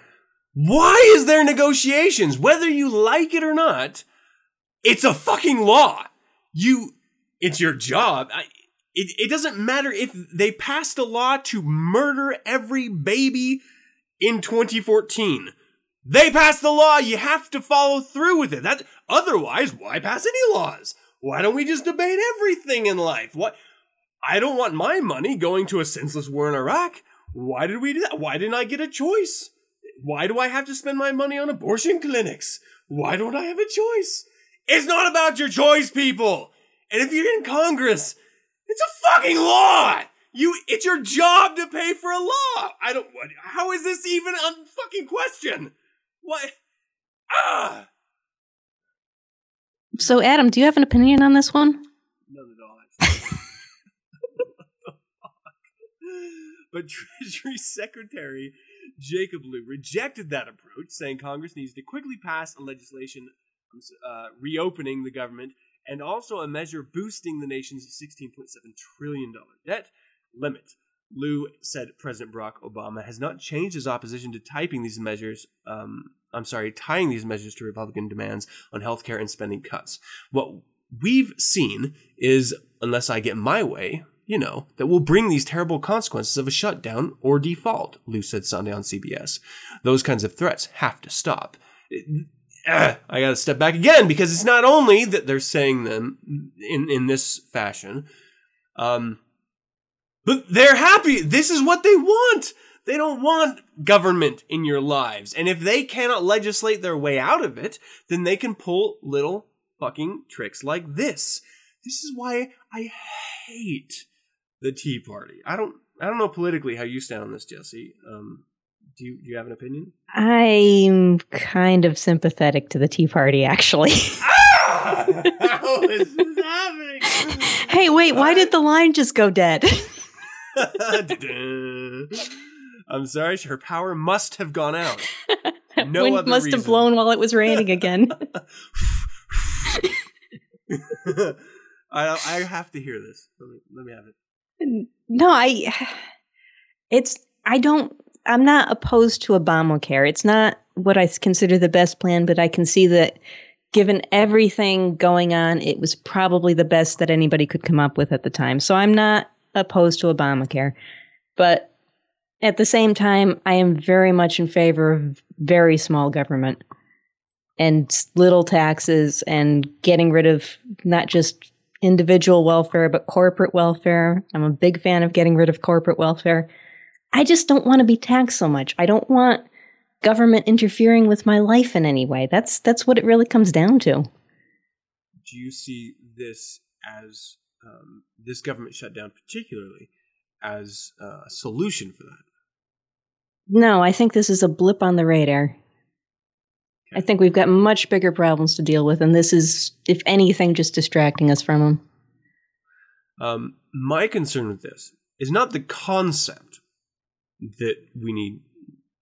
Why is there negotiations? Whether you like it or not, it's a fucking law. You, it's your job. I, it, it doesn't matter if they passed a law to murder every baby in 2014. They passed the law. You have to follow through with it. That otherwise, why pass any laws? Why don't we just debate everything in life? What? I don't want my money going to a senseless war in Iraq. Why did we do that? Why didn't I get a choice? Why do I have to spend my money on abortion clinics? Why don't I have a choice? It's not about your choice, people. And if you're in Congress, it's a fucking law. You, it's your job to pay for a law. I don't. How is this even a fucking question? What? Ah. So, Adam, do you have an opinion on this one? None at all. actually. But Treasury Secretary Jacob Lew rejected that approach, saying Congress needs to quickly pass a legislation uh, reopening the government and also a measure boosting the nation's $16.7 trillion debt limit. Lew said President Barack Obama has not changed his opposition to typing these measures um, I'm sorry, tying these measures to Republican demands on healthcare and spending cuts. What we've seen is, unless I get my way, you know, that will bring these terrible consequences of a shutdown or default, Lew said Sunday on CBS. Those kinds of threats have to stop. Uh, I gotta step back again because it's not only that they're saying them in, in this fashion, um, but they're happy. This is what they want. They don't want government in your lives. And if they cannot legislate their way out of it, then they can pull little fucking tricks like this. This is why I hate the Tea Party. I don't I don't know politically how you stand on this, Jessie. Um, do you do you have an opinion? I'm kind of sympathetic to the Tea Party, actually. Ah! how is this happening? hey, wait, why did the line just go dead? I'm sorry, her power must have gone out. No Wind other must reason. have blown while it was raining again. I I have to hear this. Let me, let me have it. No, I it's I don't I'm not opposed to Obamacare. It's not what I consider the best plan, but I can see that given everything going on, it was probably the best that anybody could come up with at the time. So I'm not opposed to Obamacare. But at the same time, I am very much in favor of very small government and little taxes and getting rid of not just individual welfare, but corporate welfare. I'm a big fan of getting rid of corporate welfare. I just don't want to be taxed so much. I don't want government interfering with my life in any way. That's that's what it really comes down to. Do you see this as um, this government shutdown, particularly, as a solution for that? No, I think this is a blip on the radar. I think we've got much bigger problems to deal with, and this is, if anything, just distracting us from them. Um, my concern with this is not the concept that we need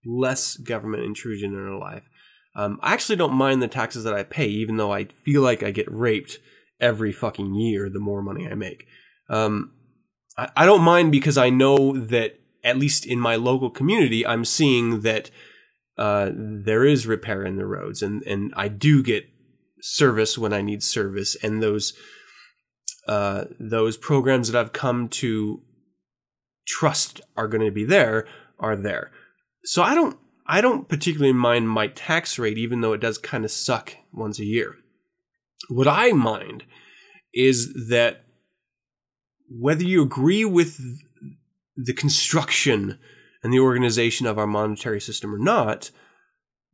less government intrusion in our life. Um, I actually don't mind the taxes that I pay, even though I feel like I get raped every fucking year the more money I make. Um, I, I don't mind because I know that, at least in my local community, I'm seeing that uh, there is repair in the roads, and, and I do get service when I need service, and those uh, those programs that I've come to trust are going to be there are there. So I don't I don't particularly mind my tax rate, even though it does kind of suck once a year. What I mind is that whether you agree with the construction and the organization of our monetary system or not,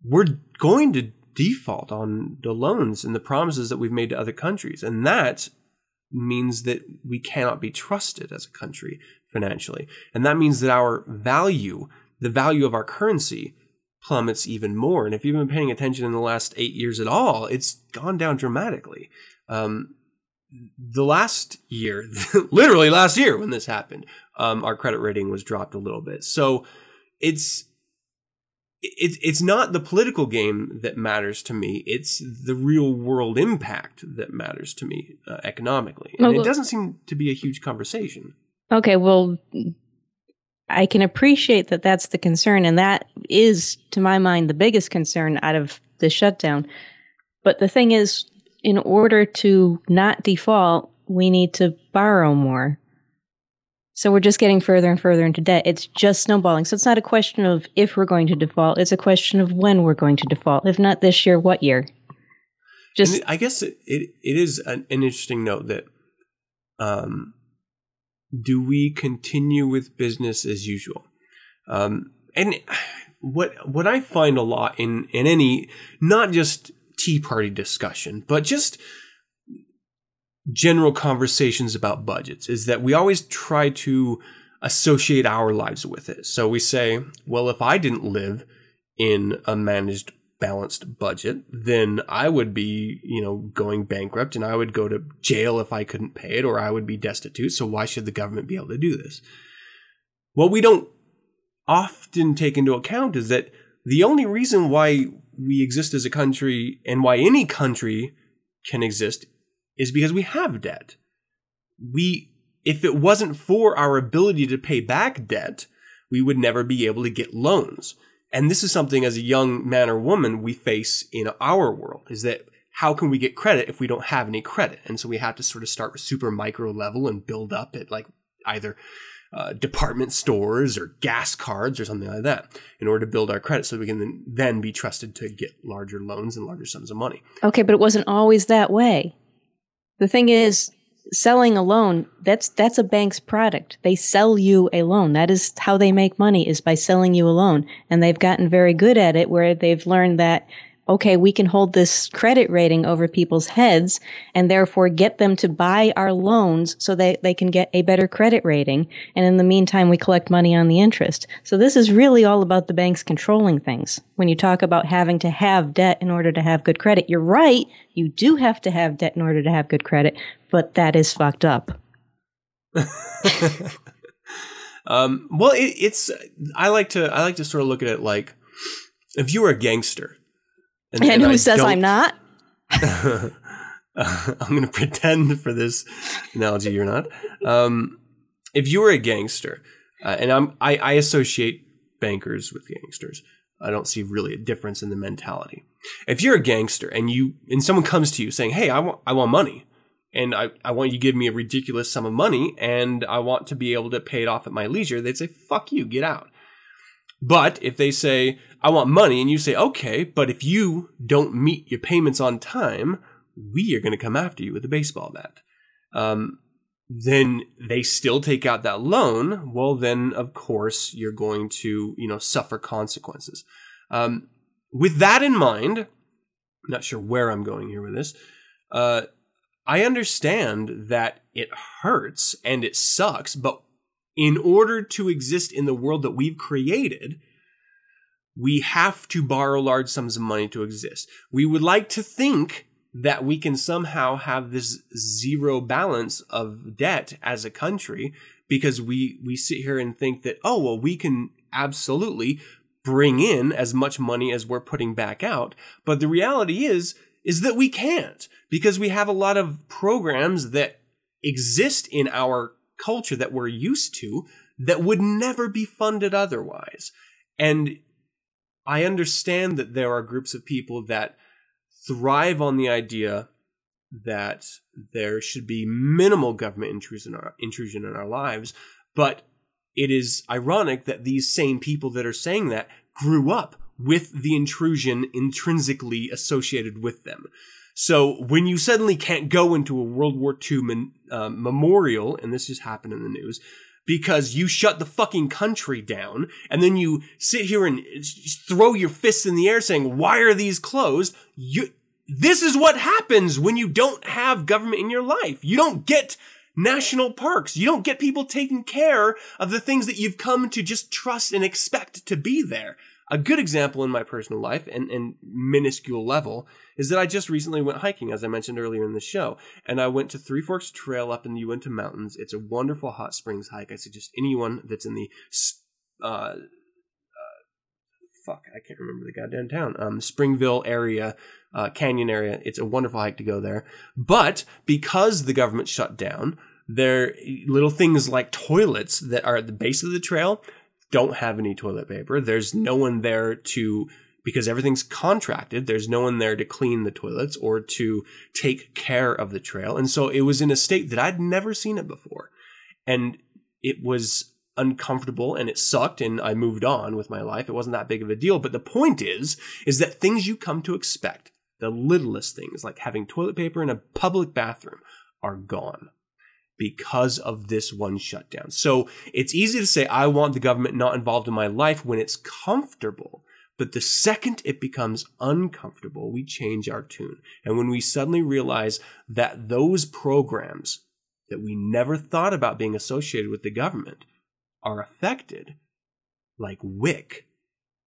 we're going to default on the loans and the promises that we've made to other countries. And that means that we cannot be trusted as a country financially. And that means that our value, the value of our currency, plummets even more. And if you've been paying attention in the last eight years at all, it's gone down dramatically. Um, the last year, literally last year when this happened, um, our credit rating was dropped a little bit. So it's it, it's not the political game that matters to me. It's the real world impact that matters to me uh, economically. And Well, it doesn't seem to be a huge conversation. Okay, well, I can appreciate that that's the concern, and that is, to my mind, the biggest concern out of the shutdown. But the thing is, in order to not default, we need to borrow more. So we're just getting further and further into debt. It's just snowballing. So it's not a question of if we're going to default, it's a question of when we're going to default. If not this year, what year? Just And I guess it, it, it is an, interesting note that um, do we continue with business as usual? Um, and what what I find a lot in in any not just Tea Party discussion, but just general conversations about budgets is that we always try to associate our lives with it. So we say, well, if I didn't live in a managed balanced budget, then I would be, you know, going bankrupt and I would go to jail if I couldn't pay it or I would be destitute. So why should the government be able to do this? What we don't often take into account is that the only reason why we exist as a country and why any country can exist is because we have debt. We if it wasn't for our ability to pay back debt, we would never be able to get loans. And this is something as a young man or woman we face in our world is that how can we get credit if we don't have any credit? And so we have to sort of start with super micro level and build up at like either uh, department stores or gas cards or something like that in order to build our credit so we can then, then be trusted to get larger loans and larger sums of money. Okay, but it wasn't always that way. The thing is, selling a loan, that's that's a bank's product. They sell you a loan. That is how they make money is by selling you a loan. And they've gotten very good at it where they've learned that okay, we can hold this credit rating over people's heads and therefore get them to buy our loans so that they can get a better credit rating. And in the meantime, we collect money on the interest. So this is really all about the banks controlling things. When you talk about having to have debt in order to have good credit, you're right. You do have to have debt in order to have good credit, but that is fucked up. um, well, it, it's, I like to, I like to sort of look at it like, if you were a gangster, and, and, and who I says I'm not? I'm going to pretend for this analogy you're not. Um, if you were a gangster, uh, and I'm, I, I associate bankers with gangsters. I don't see really a difference in the mentality. If you're a gangster and you and someone comes to you saying, "Hey, I want I want money, and I, I want you to give me a ridiculous sum of money, and I want to be able to pay it off at my leisure," they'd say, "Fuck you, get out." But if they say, I want money, and you say, okay, but if you don't meet your payments on time, we are going to come after you with a baseball bat. Um, then they still take out that loan. Well, then of course you're going to, you know, suffer consequences. Um, with that in mind, I'm not sure where I'm going here with this. Uh, I understand that it hurts and it sucks, but in order to exist in the world that we've created, we have to borrow large sums of money to exist. We would like to think that we can somehow have this zero balance of debt as a country because we we sit here and think that oh well we can absolutely bring in as much money as we're putting back out but the reality is is that we can't because we have a lot of programs that exist in our culture that we're used to that would never be funded otherwise. And I understand that there are groups of people that thrive on the idea that there should be minimal government intrusion in our, intrusion in our lives, but it is ironic that these same people that are saying that grew up with the intrusion intrinsically associated with them. So when you suddenly can't go into a World War II men, uh, memorial, and this just happened in the news, because you shut the fucking country down, and then you sit here and throw your fists in the air saying, "Why are these closed?" You, this is what happens when you don't have government in your life. You don't get national parks. You don't get people taking care of the things that you've come to just trust and expect to be there. A good example in my personal life and, and minuscule level is that I just recently went hiking, as I mentioned earlier in the show, and I went to Three Forks Trail up in the Uinta Mountains. It's a wonderful hot springs hike. I suggest anyone that's in the uh, uh, fuck, I can't remember the goddamn town, um, Springville area, uh, Canyon area. It's a wonderful hike to go there. But because the government shut down, there little things like toilets that are at the base of the trail don't have any toilet paper. There's no one there to because everything's contracted. There's no one there to clean the toilets or to take care of the trail. And so it was in a state that I'd never seen it before. And it was uncomfortable and it sucked and I moved on with my life. It wasn't that big of a deal. But the point is, is that things you come to expect, the littlest things like having toilet paper in a public bathroom are gone because of this one shutdown. So it's easy to say, I want the government not involved in my life when it's comfortable. But the second it becomes uncomfortable, we change our tune. And when we suddenly realize that those programs that we never thought about being associated with the government are affected, like WIC,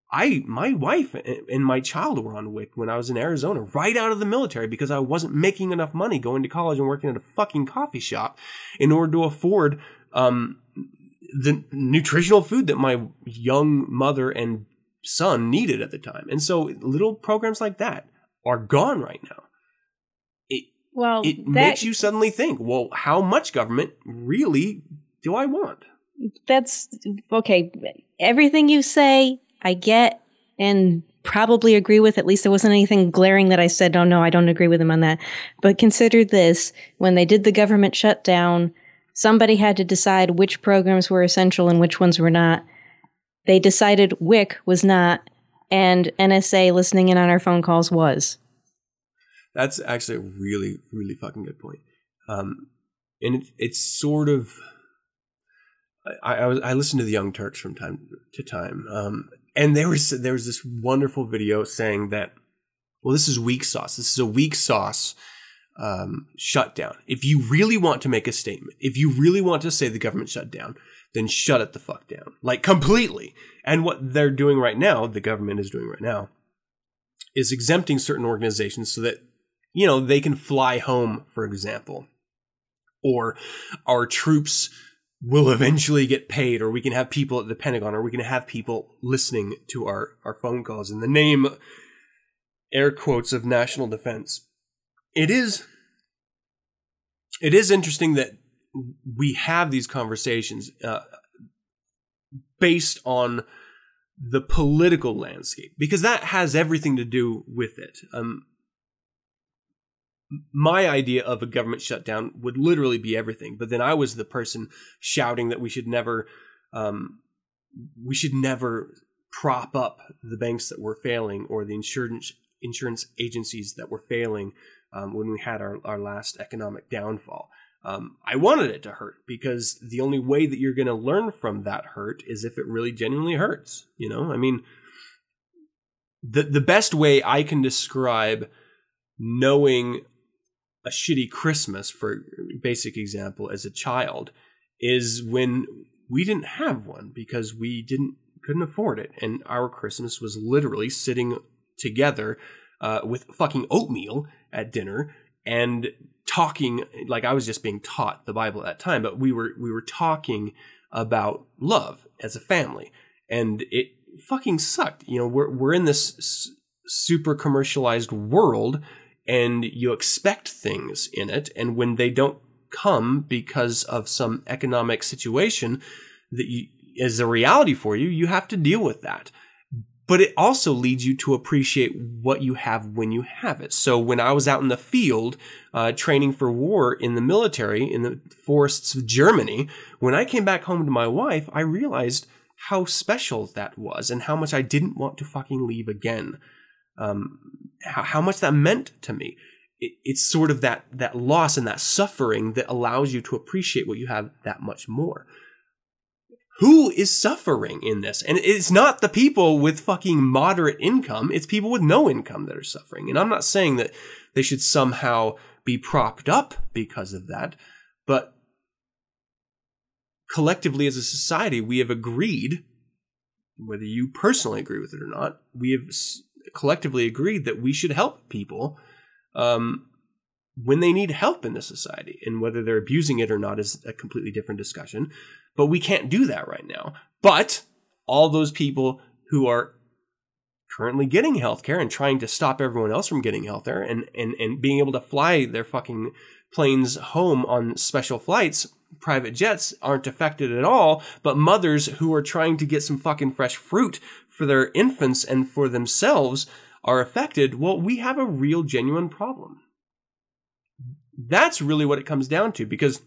I my wife and my child were on WIC when I was in Arizona, right out of the military, because I wasn't making enough money going to college and working at a fucking coffee shop in order to afford um, the nutritional food that my young mother and son needed at the time. And so little programs like that are gone right now. It well it that, makes you suddenly think, well, how much government really do I want? That's okay. Everything you say I get and probably agree with. At least there wasn't anything glaring that I said, oh no, I don't agree with him on that. But consider this when they did the government shutdown, somebody had to decide which programs were essential and which ones were not. They decided WIC was not, and NSA listening in on our phone calls was. That's actually a really, really fucking good point. Um, and it, it's sort of. I, I, was, I listened to the Young Turks from time to time, um, and there was there was this wonderful video saying that, well, this is weak sauce. This is a weak sauce um, shutdown. If you really want to make a statement, if you really want to say the government shut down, then shut it the fuck down, like completely. And what they're doing right now, the government is doing right now, is exempting certain organizations so that you know they can fly home, for example, or our troops will eventually get paid, or we can have people at the Pentagon, or we can have people listening to our, our phone calls in the name, air quotes, of national defense. It is it is interesting that we have these conversations uh, based on the political landscape because that has everything to do with it. Um, my idea of a government shutdown would literally be everything. But then I was the person shouting that we should never, um, we should never prop up the banks that were failing or the insurance insurance agencies that were failing um, when we had our, our last economic downfall. Um, I wanted it to hurt because the only way that you're going to learn from that hurt is if it really genuinely hurts. You know, I mean, the the best way I can describe knowing a shitty Christmas, for basic example, as a child, is when we didn't have one because we didn't couldn't afford it, and our Christmas was literally sitting together uh, with fucking oatmeal at dinner and talking like I was just being taught the Bible at that time, but we were we were talking about love as a family, and it fucking sucked. You know, we're we're in this super commercialized world and you expect things in it. And when they don't come because of some economic situation that you, is a reality for you, you have to deal with that. But it also leads you to appreciate what you have when you have it. So when I was out in the field uh, training for war in the military in the forests of Germany, when I came back home to my wife, I realized how special that was and how much I didn't want to fucking leave again um, how, how much that meant to me. It, it's sort of that that loss and that suffering that allows you to appreciate what you have that much more. Who is suffering in this? And it's not the people with fucking moderate income, it's people with no income that are suffering. And I'm not saying that they should somehow be propped up because of that, but collectively as a society, we have agreed, whether you personally agree with it or not, we have collectively agreed that we should help people um, when they need help in the society. And whether they're abusing it or not is a completely different discussion. But we can't do that right now. But all those people who are currently getting healthcare and trying to stop everyone else from getting healthcare and, and, and being able to fly their fucking planes home on special flights, private jets aren't affected at all. But mothers who are trying to get some fucking fresh fruit for their infants and for themselves are affected, well, we have a real, genuine problem. That's really what it comes down to because,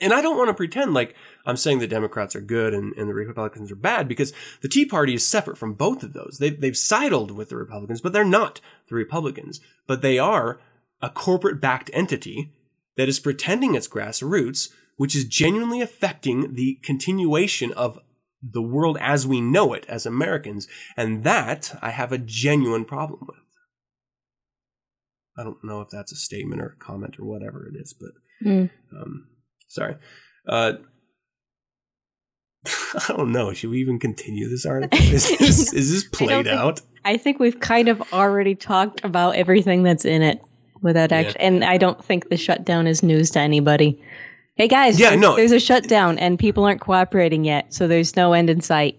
and I don't want to pretend like I'm saying the Democrats are good and, and the Republicans are bad because the Tea Party is separate from both of those. They, they've sidled with the Republicans, but they're not the Republicans. But they are a corporate backed entity that is pretending it's grassroots, which is genuinely affecting the continuation of the world as we know it as Americans. And that I have a genuine problem with. I don't know if that's a statement or a comment or whatever it is, but mm. um, sorry. Uh, I don't know. Should we even continue this article? Is this, is this played I out? Think, I think we've kind of already talked about everything that's in it without yeah. act, and I don't think the shutdown is news to anybody. Hey guys, yeah, there's, no. there's a shutdown and people aren't cooperating yet, so there's no end in sight.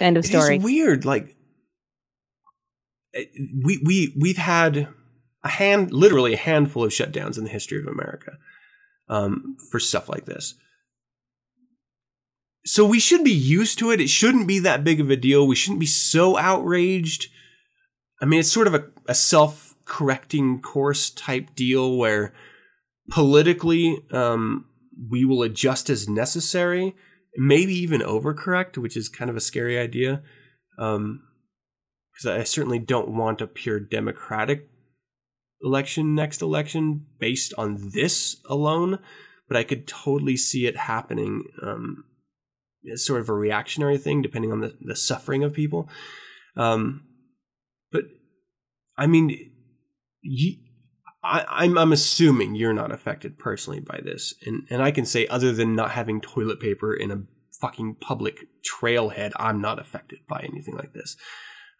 End of story. It's weird. Like eh, we we we've had a hand, literally a handful of shutdowns in the history of America um, for stuff like this. so we should be used to it. It shouldn't be that big of a deal. We shouldn't be so outraged. I mean, it's sort of a, a self correcting course type deal where politically um, we will adjust as necessary, maybe even overcorrect, which is kind of a scary idea. Um, because I certainly don't want a pure democratic election next election based on this alone, but I could totally see it happening um, as sort of a reactionary thing, depending on the, the suffering of people. Um, but I mean, you, I, I'm I'm assuming you're not affected personally by this, and and I can say other than not having toilet paper in a fucking public trailhead, I'm not affected by anything like this.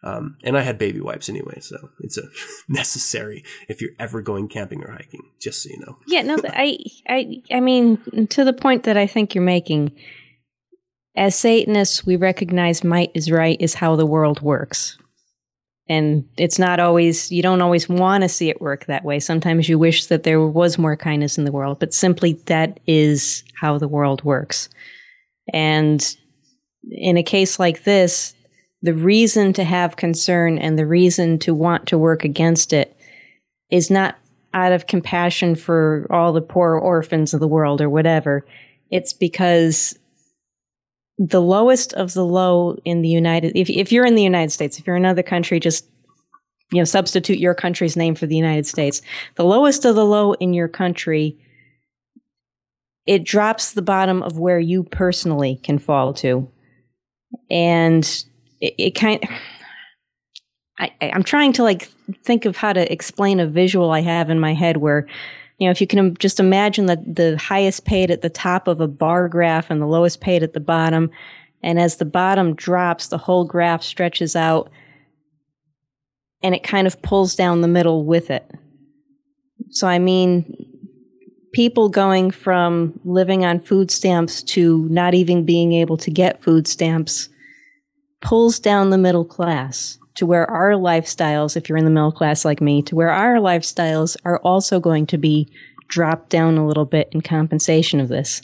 Um, and I had baby wipes anyway, so it's a necessary if you're ever going camping or hiking. Just so you know. Yeah, no, I, I, I mean, to the point that I think you're making, as Satanists, we recognize might is right is how the world works, and it's not always. You don't always want to see it work that way. Sometimes you wish that there was more kindness in the world, but simply that is how the world works. And in a case like this, the reason to have concern and the reason to want to work against it is not out of compassion for all the poor orphans of the world or whatever. It's because the lowest of the low in the United if if you're in the United States, if you're in another country, just you know, substitute your country's name for the United States. The lowest of the low in your country it drops the bottom of where you personally can fall to. And it, it kind I, I'm trying to like think of how to explain a visual I have in my head where, you know, if you can just imagine the, the highest paid at the top of a bar graph and the lowest paid at the bottom. And as the bottom drops, the whole graph stretches out and it kind of pulls down the middle with it. So, I mean, people going from living on food stamps to not even being able to get food stamps pulls down the middle class to where our lifestyles, if you're in the middle class like me, to where our lifestyles are also going to be dropped down a little bit in compensation of this.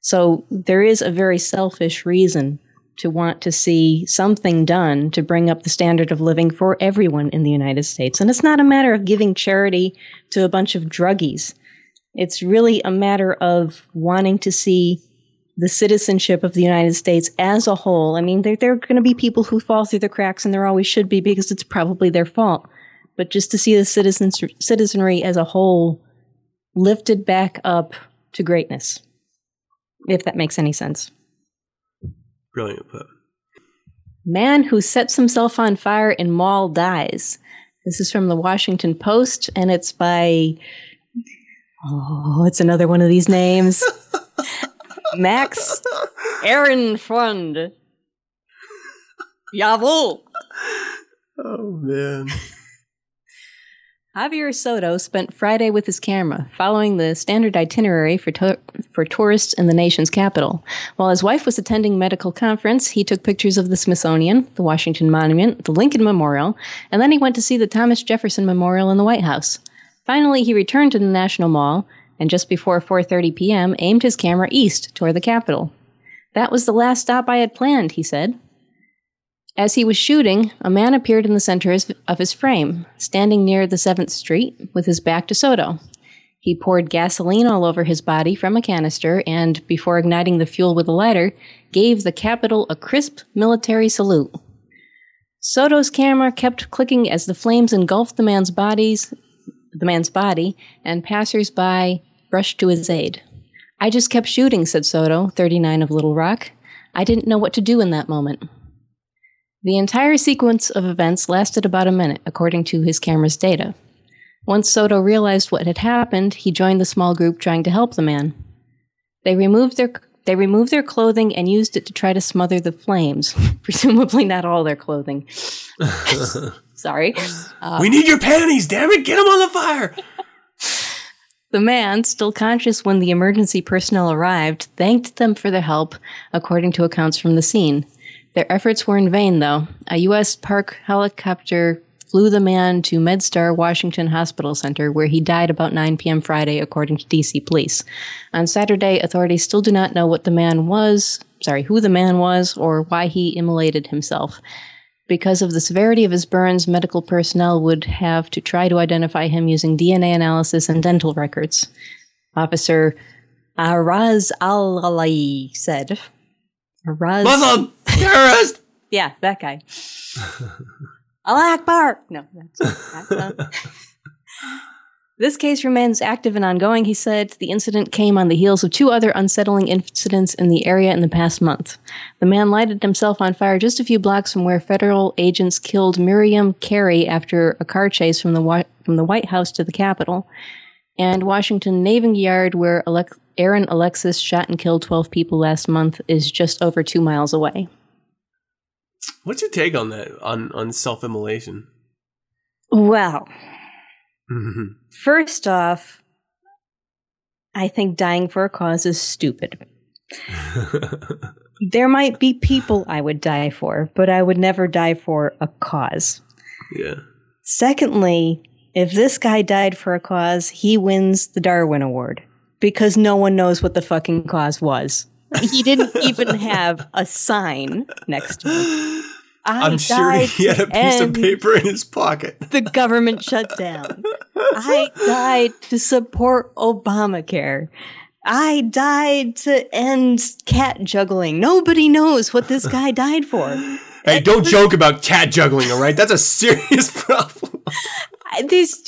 So there is a very selfish reason to want to see something done to bring up the standard of living for everyone in the United States. And it's not a matter of giving charity to a bunch of druggies. It's really a matter of wanting to see the citizenship of the United States as a whole. I mean, there, there are going to be people who fall through the cracks, and there always should be because it's probably their fault. But just to see the citizens, citizenry as a whole lifted back up to greatness, if that makes any sense. Brilliant put. Man who sets himself on fire in mall dies. This is from the Washington Post, and it's by. Oh, it's another one of these names. Max Ehrenfreund. Jawohl. Oh man. Javier Soto spent Friday with his camera, following the standard itinerary for, to- for tourists in the nation's capital. While his wife was attending medical conference, he took pictures of the Smithsonian, the Washington Monument, the Lincoln Memorial, and then he went to see the Thomas Jefferson Memorial in the White House. Finally, he returned to the National Mall and just before 4:30 p.m. aimed his camera east toward the Capitol. That was the last stop I had planned, he said. As he was shooting, a man appeared in the center of his frame, standing near the 7th Street with his back to Soto. He poured gasoline all over his body from a canister and, before igniting the fuel with a lighter, gave the Capitol a crisp military salute. Soto's camera kept clicking as the flames engulfed the man's bodies, the man's body, and passers-by rushed to his aid. I just kept shooting, said Soto, 39 of Little Rock. I didn't know what to do in that moment. The entire sequence of events lasted about a minute, according to his camera's data. Once Soto realized what had happened, he joined the small group trying to help the man. They removed their they removed their clothing and used it to try to smother the flames. Presumably not all their clothing. Sorry. Uh, we need your panties, damn it! Get them on the fire! The man, still conscious when the emergency personnel arrived, thanked them for their help, according to accounts from the scene. Their efforts were in vain, though. A U.S. Park helicopter flew the man to MedStar Washington Hospital Center, where he died about 9 p.m. Friday, according to DC police. On Saturday, authorities still do not know what the man was, sorry, who the man was, or why he immolated himself. Because of the severity of his burns, medical personnel would have to try to identify him using DNA analysis and dental records. Officer Araz Al Alai said. Araz. Muslim terrorist. Yeah, that guy. Allah Akbar. No, that's not. uh, This case remains active and ongoing, he said. The incident came on the heels of two other unsettling incidents in the area in the past month. The man lighted himself on fire just a few blocks from where federal agents killed Miriam Carey after a car chase from the from the White House to the Capitol, and Washington Navy Yard, where Alec- Aaron Alexis shot and killed 12 people last month, is just over two miles away. What's your take on that? On on self immolation? Well, Mm-hmm. first off, I think dying for a cause is stupid. There might be people I would die for, but I would never die for a cause. yeah. Secondly, if this guy died for a cause, he wins the Darwin Award because no one knows what the fucking cause was. He didn't even have a sign next to him. I I'm sure he had a piece of paper in his pocket. The government shut down. I died to support Obamacare. I died to end cat juggling. Nobody knows what this guy died for. Hey, don't joke about cat juggling, all right? That's a serious problem. This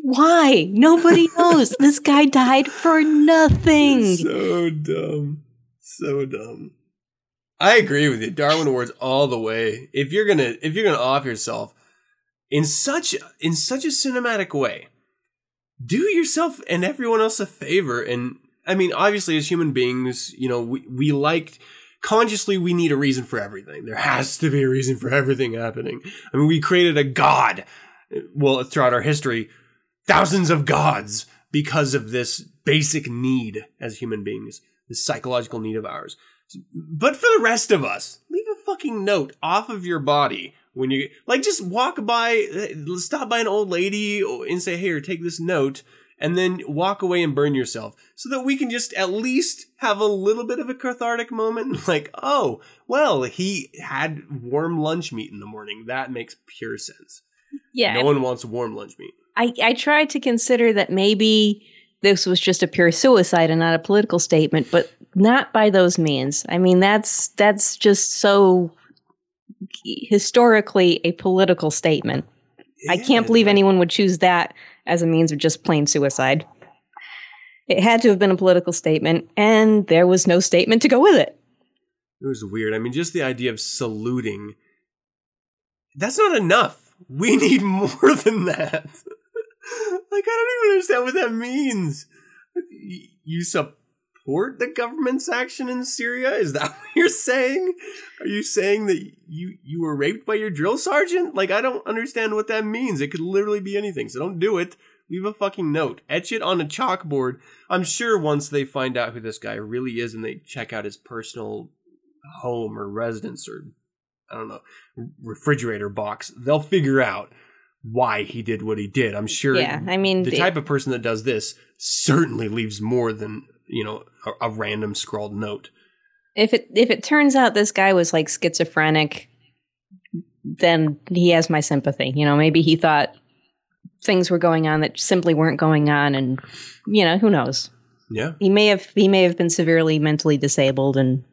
why nobody knows. this guy died for nothing. so dumb. So dumb. I agree with you. Darwin Awards all the way. If you're gonna if you're gonna off yourself in such in such a cinematic way, do yourself and everyone else a favor. And I mean, obviously, as human beings, you know, we we like consciously we need a reason for everything. There has to be a reason for everything happening. I mean, we created a god. Well, throughout our history, thousands of gods because of this basic need as human beings, this psychological need of ours. But for the rest of us, leave a fucking note off of your body when you like just walk by, stop by an old lady and say, "Here, take this note." And then walk away and burn yourself so that we can just at least have a little bit of a cathartic moment. Like, oh, well, he had warm lunch meat in the morning. That makes pure sense. Yeah, No one wants warm lunch meat. I, I tried to consider that maybe this was just a pure suicide and not a political statement, but not by those means. I mean, that's that's just so historically a political statement. I can't believe anyone would choose that as a means of just plain suicide. It had to have been a political statement, and there was no statement to go with it. It was weird. I mean, just the idea of saluting. That's not enough. We need more than that. Like, I don't even understand what that means. You support the government's action in Syria? Is that what you're saying? Are you saying that you, you were raped by your drill sergeant? Like, I don't understand what that means. It could literally be anything. So don't do it. Leave a fucking note. Etch it on a chalkboard. I'm sure once they find out who this guy really is and they check out his personal home or residence or I don't know refrigerator box, they'll figure out why he did what he did. I'm sure. Yeah, I mean, the the- type of person that does this certainly leaves more than you know a, a random scrawled note. If it if it turns out this guy was like schizophrenic, then he has my sympathy. You know, maybe he thought things were going on that simply weren't going on, and you know, who knows? Yeah, He may have he may have been severely mentally disabled, and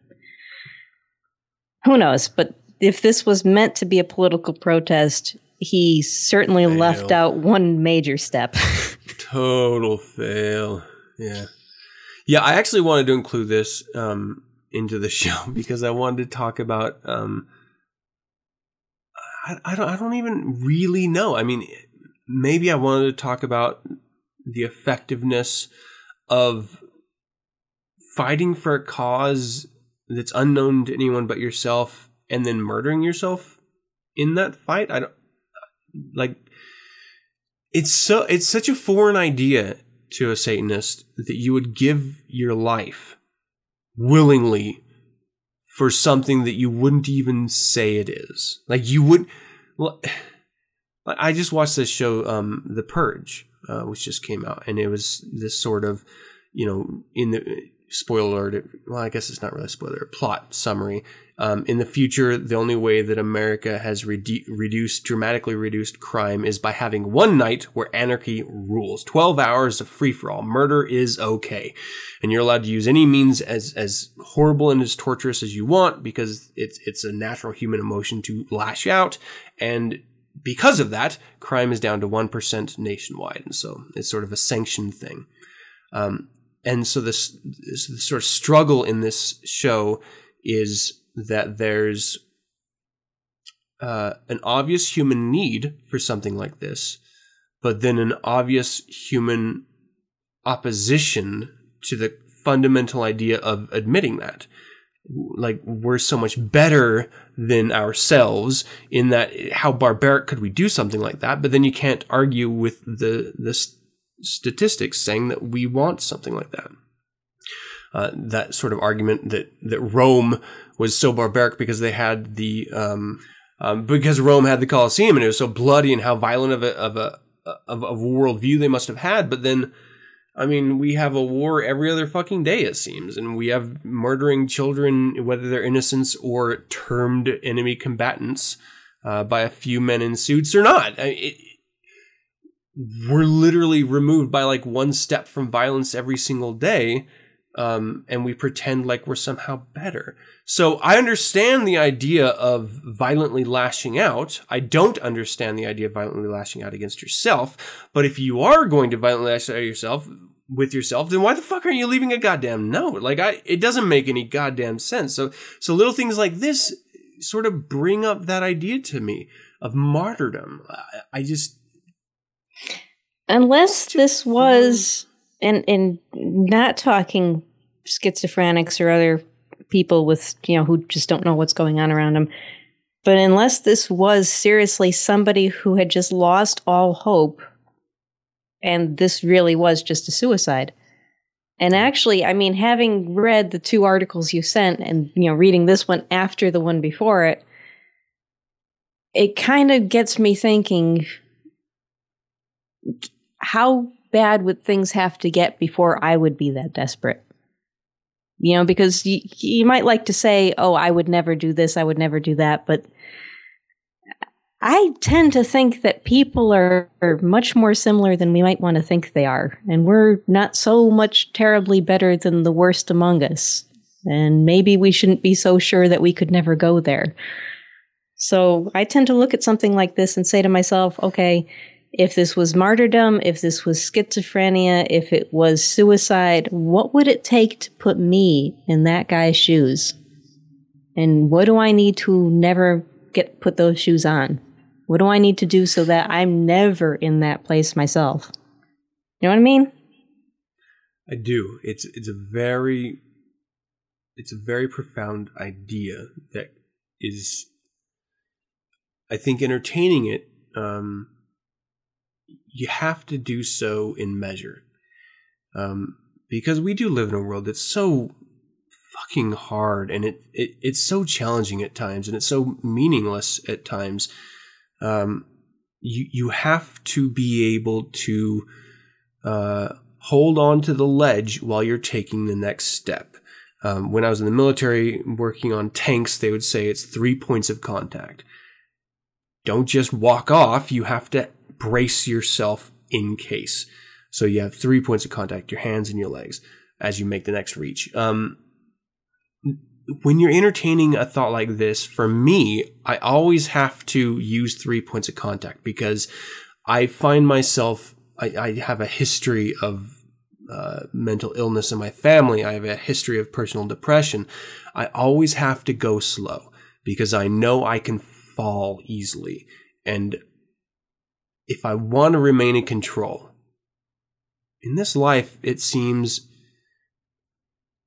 who knows? But if this was meant to be a political protest, he certainly left out one major step. total fail. Yeah, yeah. I actually wanted to include this um, into the show because I wanted to talk about. Um, I, I don't. I don't even really know. I mean, maybe I wanted to talk about the effectiveness of fighting for a cause that's unknown to anyone but yourself, and then murdering yourself in that fight. I don't like it's so it's such a foreign idea to a satanist that you would give your life willingly for something that you wouldn't even say it is like you would well I just watched this show, um, The Purge, uh, which just came out, and it was this sort of, you know, in the spoiler alert. Well, I guess it's not really a spoiler. Plot summary. Um, in the future, the only way that America has redu- reduced, dramatically reduced crime is by having one night where anarchy rules. 12 hours of free for all. Murder is okay. And you're allowed to use any means as, as horrible and as torturous as you want because it's, it's a natural human emotion to lash out. And because of that, crime is down to 1% nationwide. And so it's sort of a sanctioned thing. Um, and so this, this, sort of struggle in this show is that there's uh, an obvious human need for something like this, but then an obvious human opposition to the fundamental idea of admitting that. Like, we're so much better than ourselves in that how barbaric could we do something like that? But then you can't argue with the, the statistics saying that we want something like that. Uh, that sort of argument that, that Rome was so barbaric because they had the um, um, because Rome had the Colosseum and it was so bloody and how violent of a of a of a worldview they must have had. But then, I mean, we have a war every other fucking day it seems, and we have murdering children, whether they're innocents or termed enemy combatants, uh, by a few men in suits or not. I, it, we're literally removed by like one step from violence every single day um, and we pretend like we're somehow better. So I understand the idea of violently lashing out. I don't understand the idea of violently lashing out against yourself. But if you are going to violently lash out yourself with yourself, then why the fuck aren't you leaving a goddamn note? Like I, it doesn't make any goddamn sense. So, so little things like this sort of bring up that idea to me of martyrdom. I, I just, unless this was and and not talking schizophrenics or other people with you know who just don't know what's going on around them but unless this was seriously somebody who had just lost all hope and this really was just a suicide. And actually i mean having read the two articles you sent and you know reading this one after the one before it it kind of gets me thinking how bad would things have to get before I would be that desperate? You know, because you, you might like to say, oh, I would never do this, I would never do that, but I tend to think that people are, are, much more similar than we might want to think they are. And we're not so much terribly better than the worst among us. And maybe we shouldn't be so sure that we could never go there. So I tend to look at something like this and say to myself, okay, if this was martyrdom, if this was schizophrenia, if it was suicide, what would it take to put me in that guy's shoes? And what do I need to never get put those shoes on? What do I need to do so that I'm never in that place myself? You know what I mean? I do. It's it's a very it's a very profound idea that is I think entertaining it um you have to do so in measure. Um, because we do live in a world that's so fucking hard and it, it it's so challenging at times and it's so meaningless at times. Um, you you have to be able to uh, hold on to the ledge while you're taking the next step. Um, when I was in the military working on tanks, they would say it's three points of contact. Don't just walk off. You have to brace yourself in case. So you have three points of contact, your hands and your legs, as you make the next reach. Um, when you're entertaining a thought like this, for me, I always have to use three points of contact because I find myself, I, I have a history of uh, mental illness in my family. I have a history of personal depression. I always have to go slow because I know I can fall easily. And if I want to remain in control. In this life, it seems,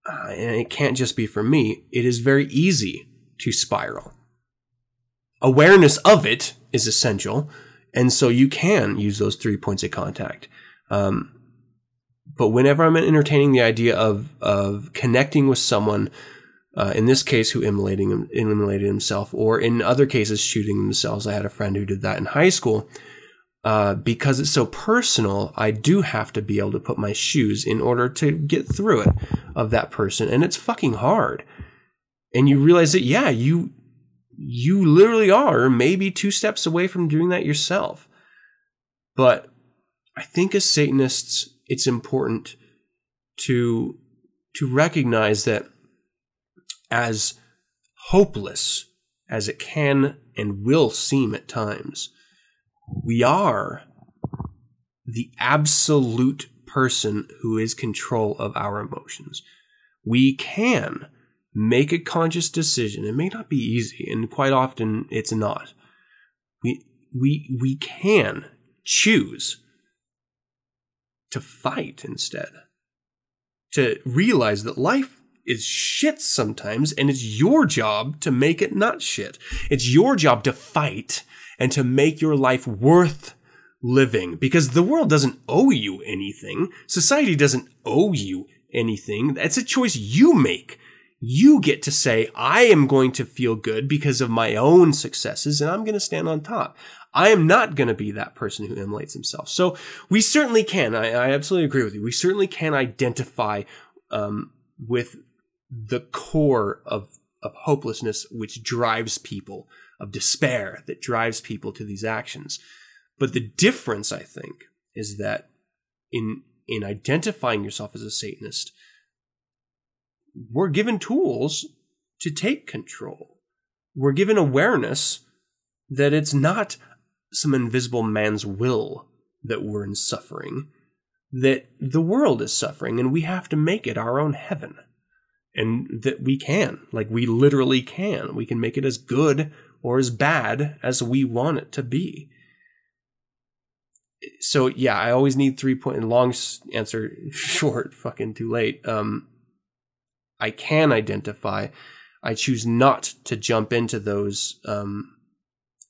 uh, and it can't just be for me, it is very easy to spiral. Awareness of it is essential, and so you can use those three points of contact. Um, but whenever I'm entertaining the idea of of connecting with someone, uh, in this case, who immolating immolated himself, or in other cases, shooting themselves, I had a friend who did that in high school uh, because it's so personal, I do have to be able to put my shoes in order to get through it of that person. And it's fucking hard. And you realize that, yeah, you, you literally are maybe two steps away from doing that yourself. But I think as Satanists, it's important to, to recognize that as hopeless as it can and will seem at times, we are the absolute person who is control of our emotions. We can make a conscious decision. It may not be easy, and quite often it's not. We we we can choose to fight instead. To realize that life is shit sometimes, and it's your job to make it not shit. It's your job to fight and to make your life worth living because the world doesn't owe you anything. Society doesn't owe you anything. That's a choice you make. You get to say, I am going to feel good because of my own successes and I'm going to stand on top. I am not going to be that person who immolates himself. So we certainly can. I, I absolutely agree with you. We certainly can identify um, with the core of, of hopelessness, which drives people of despair that drives people to these actions. But the difference, I think, is that in in identifying yourself as a Satanist, we're given tools to take control. We're given awareness that it's not some invisible man's will that we're in suffering, that the world is suffering and we have to make it our own heaven. And that we can, like we literally can. We can make it as good or as bad as we want it to be. So yeah, I always need three point long answer short, fucking too late. Um, I can identify. I choose not to jump into those um,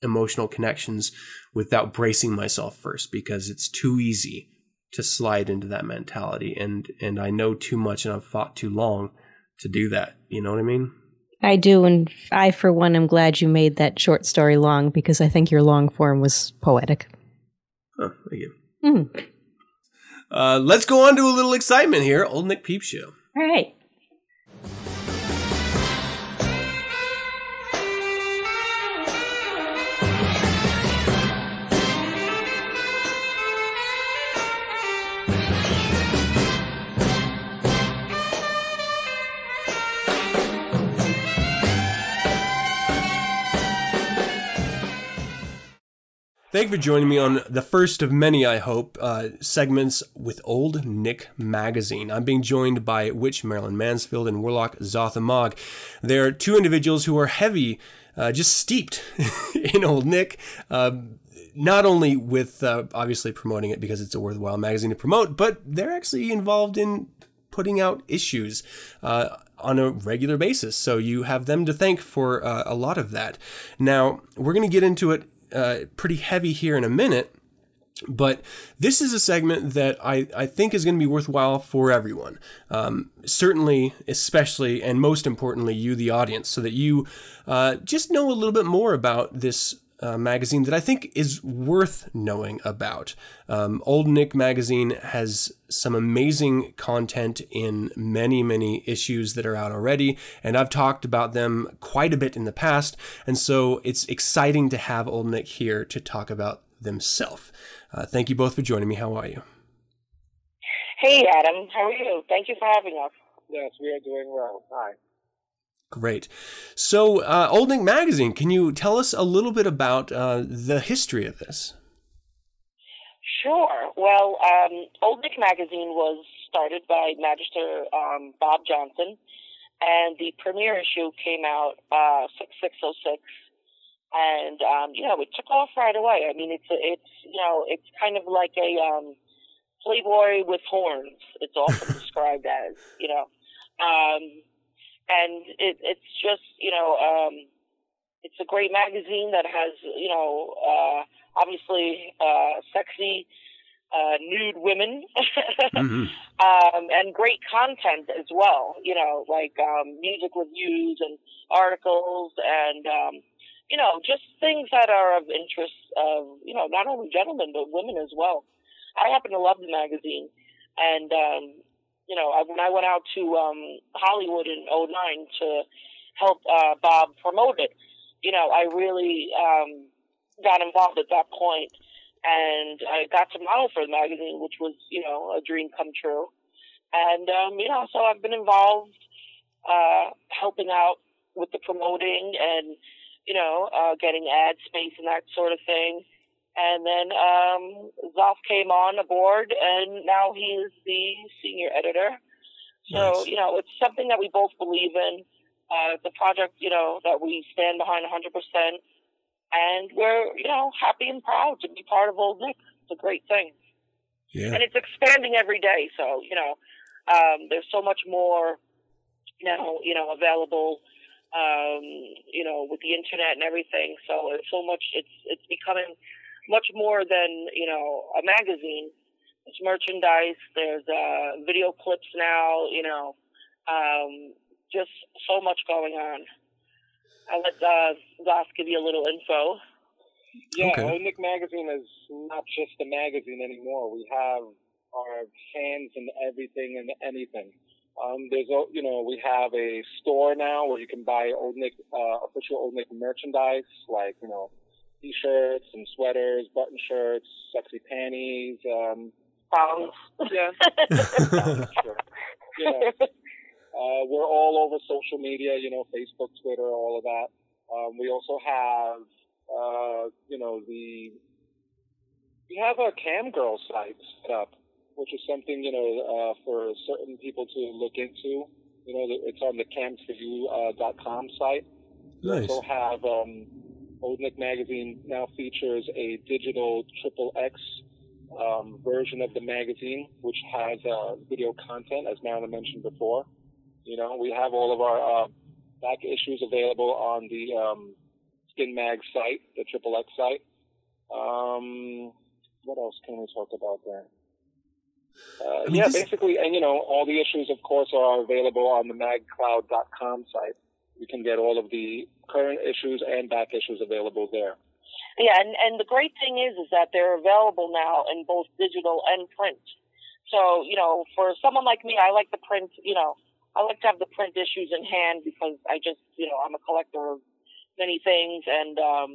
emotional connections without bracing myself first because it's too easy to slide into that mentality and and I know too much and I've fought too long to do that. You know what I mean? I do, and I, for one, am glad you made that short story long because I think your long form was poetic. Oh, thank you. Mm. Uh, let's go on to a little excitement here. Old Nick Peep Show. All right. Thank you for joining me on the first of many, I hope, uh, segments with Old Nick Magazine. I'm being joined by Witch Marilyn Mansfield and Warlock Zothamog. They're two individuals who are heavy, uh, just steeped in Old Nick. Uh, not only with uh, obviously promoting it because it's a worthwhile magazine to promote, but they're actually involved in putting out issues uh, on a regular basis. So you have them to thank for uh, a lot of that. Now, we're going to get into it uh, pretty heavy here in a minute. But this is a segment that I, I think is going to be worthwhile for everyone. Um, certainly, especially, and most importantly, you, the audience, so that you uh, just know a little bit more about this uh, magazine that I think is worth knowing about. Um, Old Nick magazine has some amazing content in many, many issues that are out already, and I've talked about them quite a bit in the past, and so it's exciting to have Old Nick here to talk about themselves. Uh, thank you both for joining me. How are you? Hey, Adam. How are you? Thank you for having us. Yes, we are doing well. Hi. Great. So, uh, Old Nick Magazine, can you tell us a little bit about uh, the history of this? Sure. Well, um, Old Nick Magazine was started by Magister um, Bob Johnson, and the premiere issue came out uh, 6606. And, um, you know, it took off right away. I mean, it's, it's you know, it's kind of like a um, Playboy with horns, it's often described as, you know. Um, and it, it's just you know um, it's a great magazine that has you know uh, obviously uh, sexy uh, nude women mm-hmm. um, and great content as well. You know, like um, music reviews and articles and um, you know, just things that are of interest of, you know, not only gentlemen, but women as well. I happen to love the magazine. And, um, you know, I, when I went out to um, Hollywood in '09 to help uh, Bob promote it, you know, I really um, got involved at that point and I got to model for the magazine, which was, you know, a dream come true. And, um, you know, so I've been involved, uh, helping out with the promoting and, you know, uh, getting ad space and that sort of thing. And then, um, Zoff came on aboard and now he is the senior editor. So, Nice. you know, it's something that we both believe in. Uh, the project, you know, that we stand behind 100%. And we're, you know, happy and proud to be part of Old Nick. It's a great thing. Yeah. And it's expanding every day. So, you know, um, there's so much more now, you know, available, um, you know, with the internet and everything. So it's so much, it's, it's becoming much more than, you know, a magazine. It's merchandise. There's, uh, video clips now, you know, um, just so much going on. I'll let, uh, Goss give you a little info. Yeah, Okay. Old Nick Magazine is not just a magazine anymore. We have our fans and everything and anything. Um, there's, a- you know, we have a store now where you can buy Old Nick, uh, official Old Nick merchandise, like, you know, t-shirts and sweaters, button shirts, sexy panties, um, Pounds. Yeah. sure. Yeah. Uh, we're all over social media, you know, Facebook, Twitter, all of that. Um, we also have, uh, you know, the, we have a cam girl site set up, which is something, you know, uh, for certain people to look into. You know, it's on the camsforyou, uh, dot com site. Nice. We also have, um, Old Nick Magazine now features a digital triple X um, version of the magazine, which has uh, video content, as Marilyn mentioned before. You know, we have all of our uh, back issues available on the um, Skin Mag site, the triple X site. Um, what else can we talk about there? Uh, I mean, yeah, this- basically, and you know, all the issues, of course, are available on the magcloud.com site. You can get all of the current issues and back issues available there. Yeah, and, and the great thing is, is that they're available now in both digital and print. So, you know, for someone like me, I like the print, you know, I like to have the print issues in hand because I just, you know, I'm a collector of many things and, um,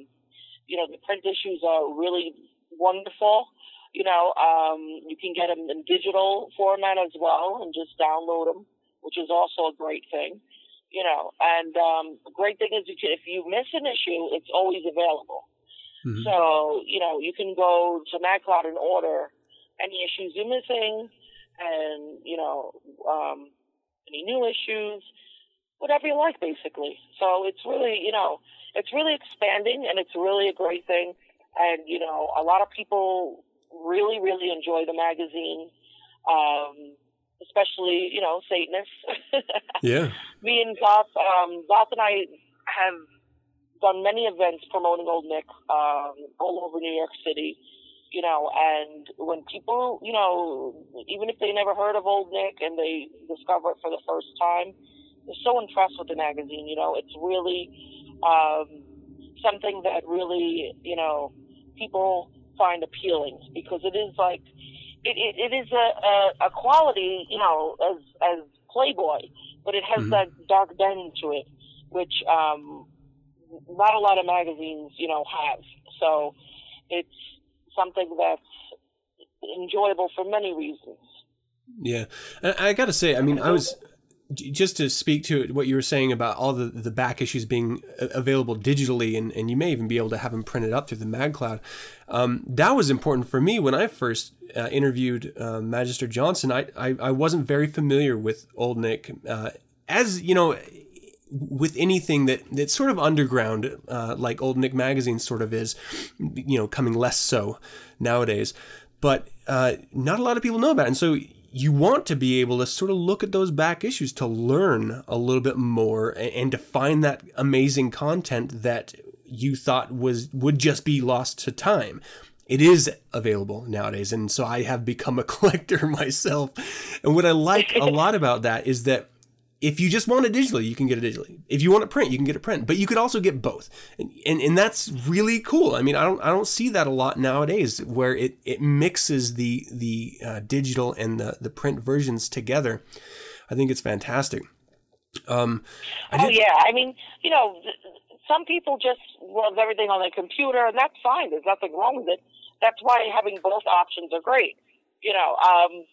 you know, the print issues are really wonderful. You know, um, you can get them in digital format as well and just download them, which is also a great thing. You know, and um, the great thing is you can, if you miss an issue, it's always available. Mhm. So, you know, you can go to MagCloud and order any issues you're missing and, you know, um, any new issues, whatever you like, basically. So it's really, you know, it's really expanding and it's really a great thing. And, you know, a lot of people really, really enjoy the magazine, um, especially, you know, Satanists. Yeah. me and Goth, um, Goth and I have done many events promoting Old Nick um, all over New York City. You know, and when people, you know, even if they never heard of Old Nick and they discover it for the first time, they're so impressed with the magazine. You know, it's really um, something that really, you know, people find appealing because it is like it, it, it is a, a, a quality, you know, as as Playboy, but it has Mhm. that dark bend to it, which um, not a lot of magazines, you know, have. So it's something that's enjoyable for many reasons. Yeah, I got to say, I mean, I was just to speak to what you were saying about all the, the back issues being available digitally, and, and you may even be able to have them printed up through the MagCloud. Um, that was important for me when I first uh, interviewed uh, Magister Johnson. I, I I wasn't very familiar with Old Nick, uh, as you know. With anything that that's sort of underground, uh, like Old Nick magazine sort of is, you know, coming less so nowadays but uh, not a lot of people know about it. And so you want to be able to sort of look at those back issues to learn a little bit more and, and to find that amazing content that you thought was would just be lost to time. It is available nowadays, and so I have become a collector myself. And what I like a lot about that is that if you just want it digitally, you can get it digitally. If you want it print, you can get it print. But you could also get both, and, and and that's really cool. I mean, I don't I don't see that a lot nowadays, where it it mixes the the uh, digital and the the print versions together. I think it's fantastic. Um, Oh yeah, I mean, you know, some people just love everything on their computer, and that's fine. There's nothing wrong with it. That's why having both options are great. You know, um,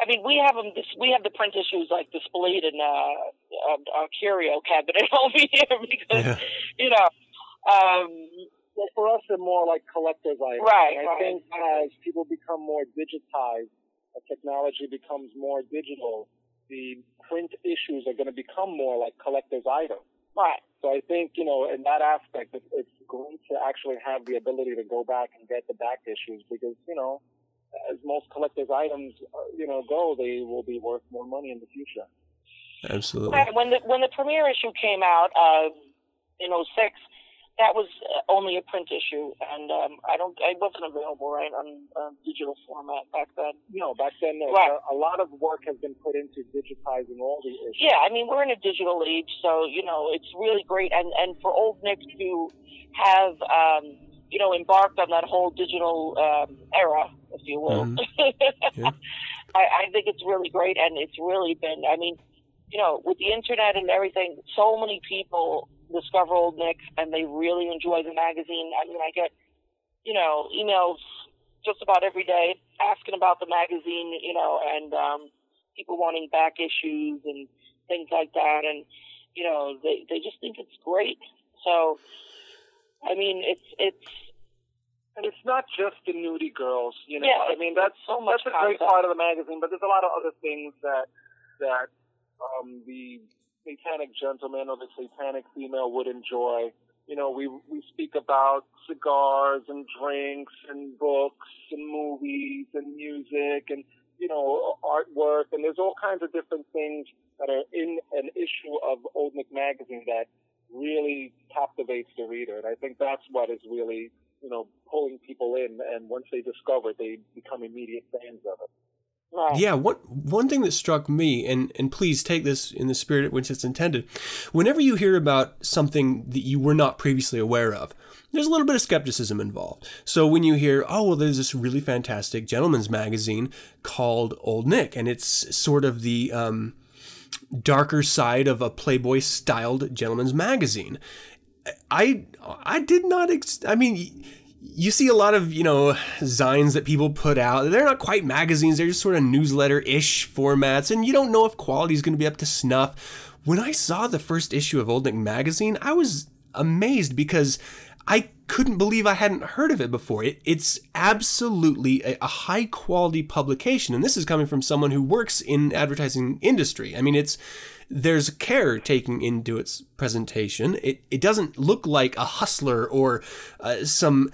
I mean, we have them. We have the print issues like displayed in uh, a, a curio cabinet over here because Yeah. you know. Um, Well, for us, they're more like collector's items. Right, And I right. think as people become more digitized, as technology becomes more digital, the print issues are going to become more like collector's items. right. So I think, you know, in that aspect, it, it's great to actually have the ability to go back and get the back issues because, you know, as most collector's items, uh, you know, go, they will be worth more money in the future. absolutely. Right. When the when the premiere issue came out uh, in '06, that was uh, only a print issue, and um, I don't, I wasn't available right on uh, digital format back then. No, back then, uh, Right. a lot of work has been put into digitizing all the issues. Yeah, I mean we're in a digital age, so you know it's really great, and and for old Nick to have um, you know embarked on that whole digital um, era, if you will. Mhm. Yeah. I, I think it's really great, and it's really been. I mean, you know, with the internet and everything, so many people discover Old Nick, and they really enjoy the magazine. I mean, I get, you know, emails just about every day asking about the magazine, you know, and um, people wanting back issues and things like that, and you know, they they just think it's great. So, I mean, it's it's And it's not just the nudie girls, you know. Yeah, I mean, that's so much that's a great part of the magazine, but there's a lot of other things that that um, the satanic gentleman or the satanic female would enjoy. You know, we we speak about cigars and drinks and books and movies and music and you know artwork, and there's all kinds of different things that are in an issue of Old Nick magazine that really captivates the reader, and I think that's what is really you know, pulling people in, and once they discover it, they become immediate fans of it. right. Yeah, one one thing that struck me, and and please take this in the spirit at which it's intended. Whenever you hear about something that you were not previously aware of, there's a little bit of skepticism involved. So when you hear, oh well, there's this really fantastic gentleman's magazine called Old Nick, and it's sort of the um, darker side of a Playboy styled gentleman's magazine. I I did not. Ex- I mean, you see a lot of you know zines that people put out. They're not quite magazines. They're just sort of newsletter ish formats, and you don't know if quality is going to be up to snuff. When I saw the first issue of Old Nick magazine, I was amazed because I couldn't believe I hadn't heard of it before. It, it's absolutely a, a high quality publication, and this is coming from someone who works in advertising industry. I mean, it's there's care taken into its presentation. It it doesn't look like a hustler or uh, some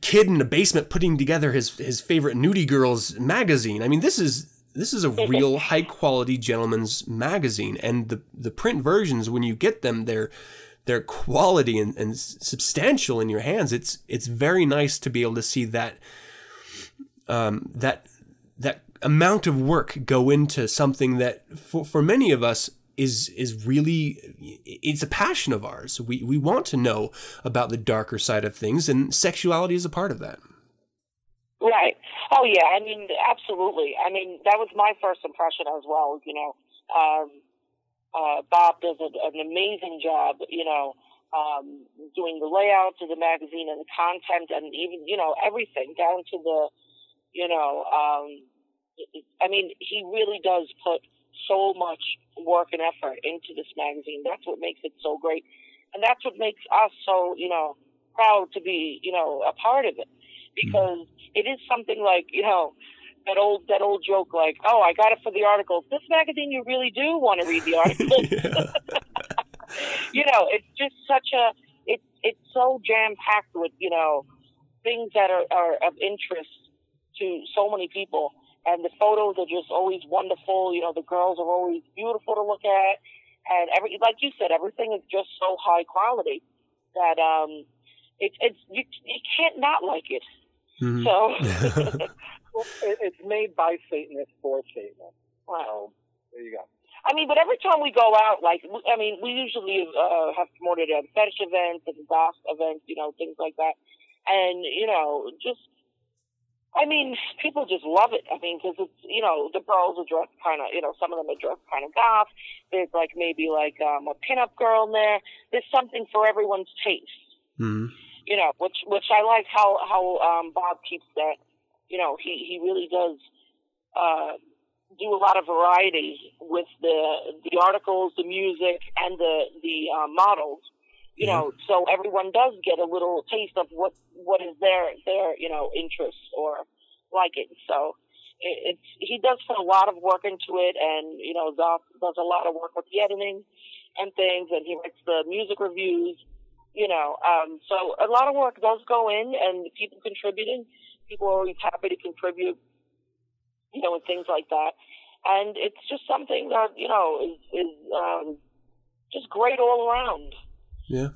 kid in a basement putting together his his favorite nudie girls magazine. I mean, this is this is a real high quality gentleman's magazine, and the the print versions when you get them, they're they're quality and, and substantial in your hands. It's it's very nice to be able to see that um, that that amount of work go into something that for, for many of us is is really it's a passion of ours. We we want to know about the darker side of things, and sexuality is a part of that. Right. Oh yeah. I mean, absolutely. I mean, that was my first impression as well. You know, um, uh, Bob does a, an amazing job. You know, um, doing the layouts of the magazine and the content, and even you know everything down to the, you know, um, I mean, he really does put so much work and effort into this magazine. That's what makes it so great, and that's what makes us so you know proud to be you know a part of it because it is something like you know that old that old joke like oh I got it for the articles. This magazine you really do want to read the articles. you know, it's just such a it's it's so jam packed with you know things that are, are of interest to so many people, and the photos are just always wonderful. You know, the girls are always beautiful to look at, and every like you said, everything is just so high quality that um, it's it's you you can't not like it. Mhm. So it, it's made by Satanists for Satanists. wow. There you go. I mean, but every time we go out, like, I mean, we usually uh, have promoted at fetish events and goth events, you know, things like that. And, you know, just, I mean, people just love it. I mean, because it's, you know, the girls are dressed kind of, you know, some of them are dressed kind of goth. There's like maybe like um, a pinup girl in there. There's something for everyone's taste. Mm-hmm. You know, which which I like how how um, Bob keeps that. You know, he he really does uh, do a lot of variety with the the articles, the music, and the the uh, models. You Yeah. know, so everyone does get a little taste of what what is their their you know interests or liking. So it, it's he does put a lot of work into it, and you know, Zoff does a lot of work with the editing and things, and he writes the music reviews. You know, um, so a lot of work does go in, and people contributing. People are always happy to contribute you know, and things like that. And it's just something that, you know, is, is um, just great all around. Yeah.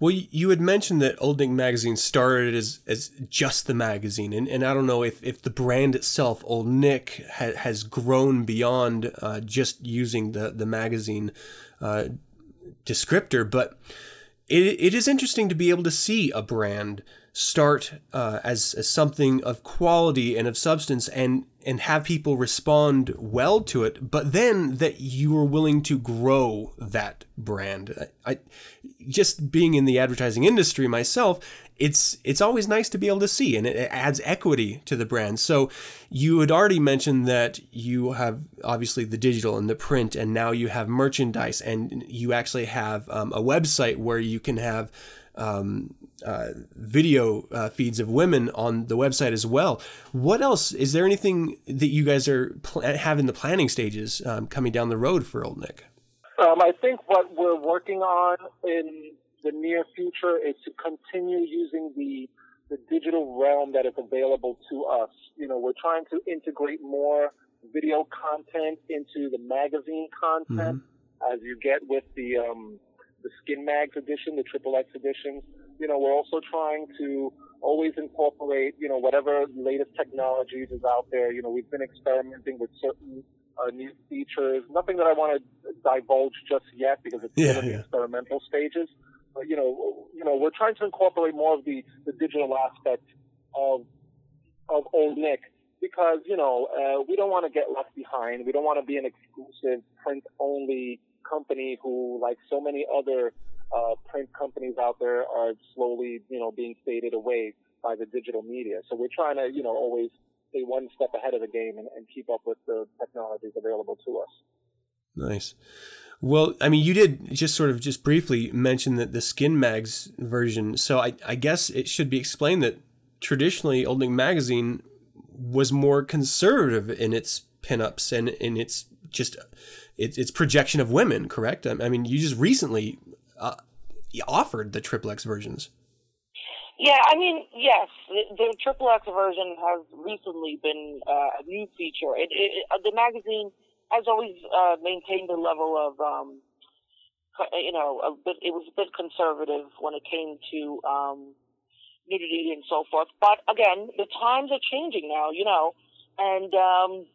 Well, you had mentioned that Old Nick Magazine started as, as just the magazine, and, and I don't know if, if the brand itself, Old Nick, ha- has grown beyond uh, just using the the magazine uh, descriptor, but it, it is interesting to be able to see a brand start uh, as, as something of quality and of substance and and have people respond well to it but then that you are willing to grow that brand. I, I just being in the advertising industry myself it's it's always nice to be able to see and it adds equity to the brand. So you had already mentioned that you have obviously the digital and the print and now you have merchandise and you actually have um, a website where you can have um, uh, video uh, feeds of women on the website as well. What else? Is there anything that you guys are pl- have in the planning stages um, coming down the road for Old Nick? Um, I think what we're working on in the near future is to continue using the the digital realm that is available to us. You know, we're trying to integrate more video content into the magazine content as you get with the um, the Skin Mags edition, the Triple X edition. You know, we're also trying to always incorporate, you know, whatever latest technologies is out there. You know, we've been experimenting with certain uh, new features. Nothing that I want to divulge just yet because it's Yeah, still in yeah. the experimental stages. But you know, you know, we're trying to incorporate more of the, the digital aspect of of Old Nick because you know uh, we don't want to get left behind. We don't want to be an exclusive print only company who, like so many other uh, print companies out there, are slowly you know being faded away by the digital media. So we're trying to you know always stay one step ahead of the game and, and keep up with the technologies available to us. Nice. Well, I mean, you did just sort of just briefly mention that the Skin Mags version. So I, I guess it should be explained that traditionally Old Nick Magazine was more conservative in its pinups and in its just its, its projection of women. Correct? I, I mean, you just recently uh, offered the Triple X versions. Yeah, I mean, yes, the, the Triple X version has recently been uh, a new feature. It, it, it, uh, the magazine has always uh, maintained a level of, um, you know, a bit, it was a bit conservative when it came to um, nudity and so forth. But again, the times are changing now, you know, and um,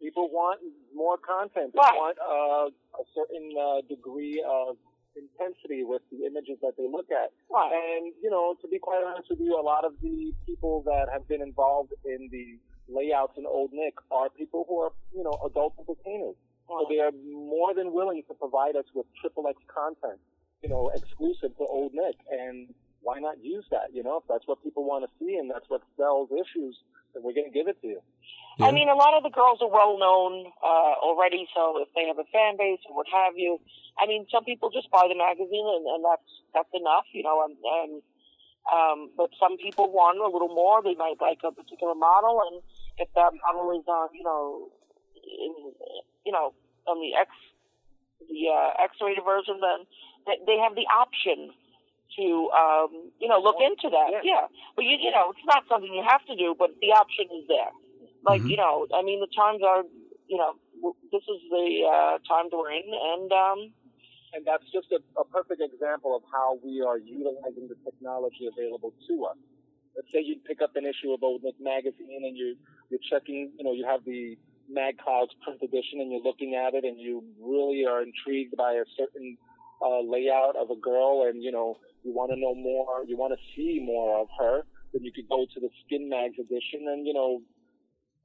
People want more content. They Right. want uh, a certain uh, degree of intensity with the images that they look at. And, you know, to be quite honest with you, a lot of the people that have been involved in the layouts in Old Nick are people who are, you know, adult entertainers. So they are more than willing to provide us with triple X content, you know, exclusive to Old Nick. And why not use that? You know, if that's what people want to see and that's what sells issues, then we're going to give it to you. I mean, a lot of the girls are well known uh, already, so if they have a fan base or what have you, I mean, some people just buy the magazine and, and that's that's enough, you know. And, and um, but some people want a little more. They might like a particular model, and if that model is on, you know, in, you know, on the X the uh, X-rated version, then they- they have the option to um, you know look into that. Yeah. Yeah, but you you know, it's not something you have to do, but the option is there. Like you know, I mean, the times are you know, w- this is the uh, times we're in, and um, And that's just a, a perfect example of how we are utilizing the technology available to us. Let's say you pick up an issue of Old Nick magazine and you, you're checking, you know, you have the Mag Clouds print edition and you're looking at it and you really are intrigued by a certain uh, layout of a girl and you know you want to know more, you want to see more of her, then you could go to the Skin Mags edition and you know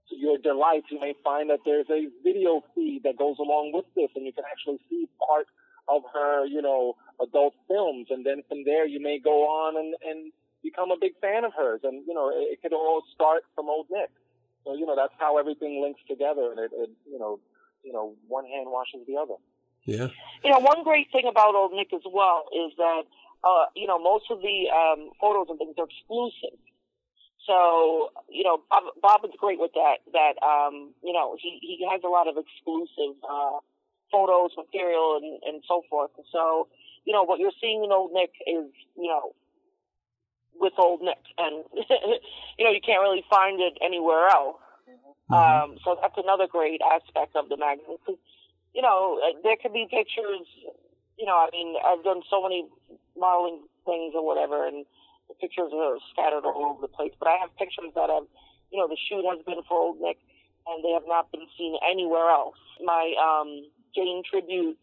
to your delight you may find that there's a video feed that goes along with this and you can actually see part of her you know adult films and then from there you may go on and and become a big fan of hers and you know it, it could all start from old Nick. So you know that's how everything links together, and it, it you know you know one hand washes the other. Yeah. You know, one great thing about Old Nick as well is that, uh, you know, most of the um, photos and things are exclusive. So, you know, Bob, Bob is great with that. That, um, you know, he, he has a lot of exclusive uh, photos, material, and, and so forth. So, you know, what you're seeing in Old Nick is, you know, with Old Nick, and you know, you can't really find it anywhere else. Um, so that's another great aspect of the magazine. You know, uh, there could be pictures. You know, I mean, I've done so many modeling things or whatever, and the pictures are scattered all over the place. But I have pictures that have, you know, the shoot has been for Old Nick, and they have not been seen anywhere else. My um, Jane tribute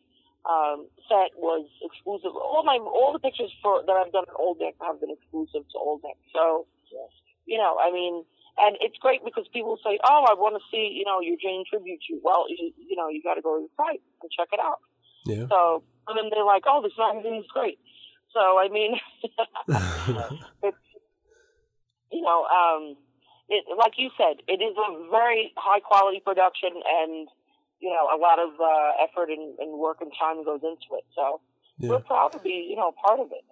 um, set was exclusive. All my all the pictures for that I've done at Old Nick have been exclusive to Old Nick. So, you know, I mean, and it's great because people say, "Oh, I want to see, you know, your Jane tribute shoot." Well, you, you know, you got to go to the site and check it out. Yeah. So, and then they're like, "Oh, this magazine is great." So, I mean, it's you know, um, it like you said, it is a very high quality production, and you know, a lot of uh, effort and, and work and time goes into it. So, Yeah. we're proud to be, you know, part of it.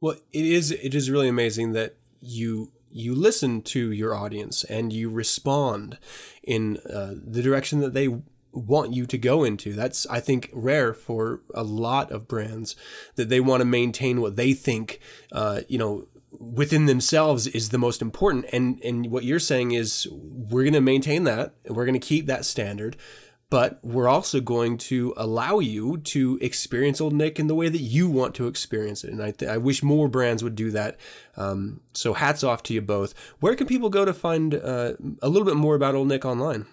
Well, it is it is really amazing that you you listen to your audience and you respond in uh, the direction that they want you to go into. That's I think rare for a lot of brands that they want to maintain what they think uh, you know within themselves is the most important and and what you're saying is we're going to maintain that and we're going to keep that standard but we're also going to allow you to experience Old Nick in the way that you want to experience it. And I, th- I wish more brands would do that. Um, so hats off to you both. Where can people go to find uh, a little bit more about Old Nick online?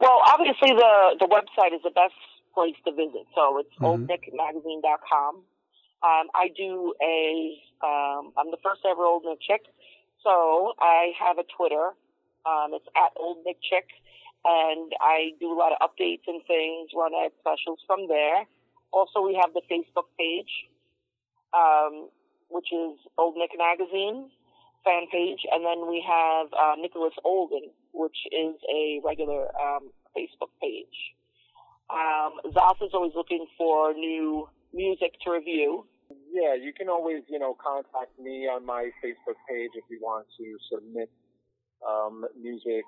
Well, obviously the the website is the best place to visit. So it's Mhm. oldnickmagazine.com. Um, I do a um, I'm the first ever Old Nick chick. So I have a Twitter. Um, it's at Old Nick Chick, and I do a lot of updates and things, run ad specials from there. Also, we have the Facebook page, um, which is Old Nick Magazine fan page, and then we have uh, Nicholas Olden, which is a regular um, Facebook page. Um, Zos is always looking for new music to review. Yeah, you can always, you know, contact me on my Facebook page if you want to submit um, music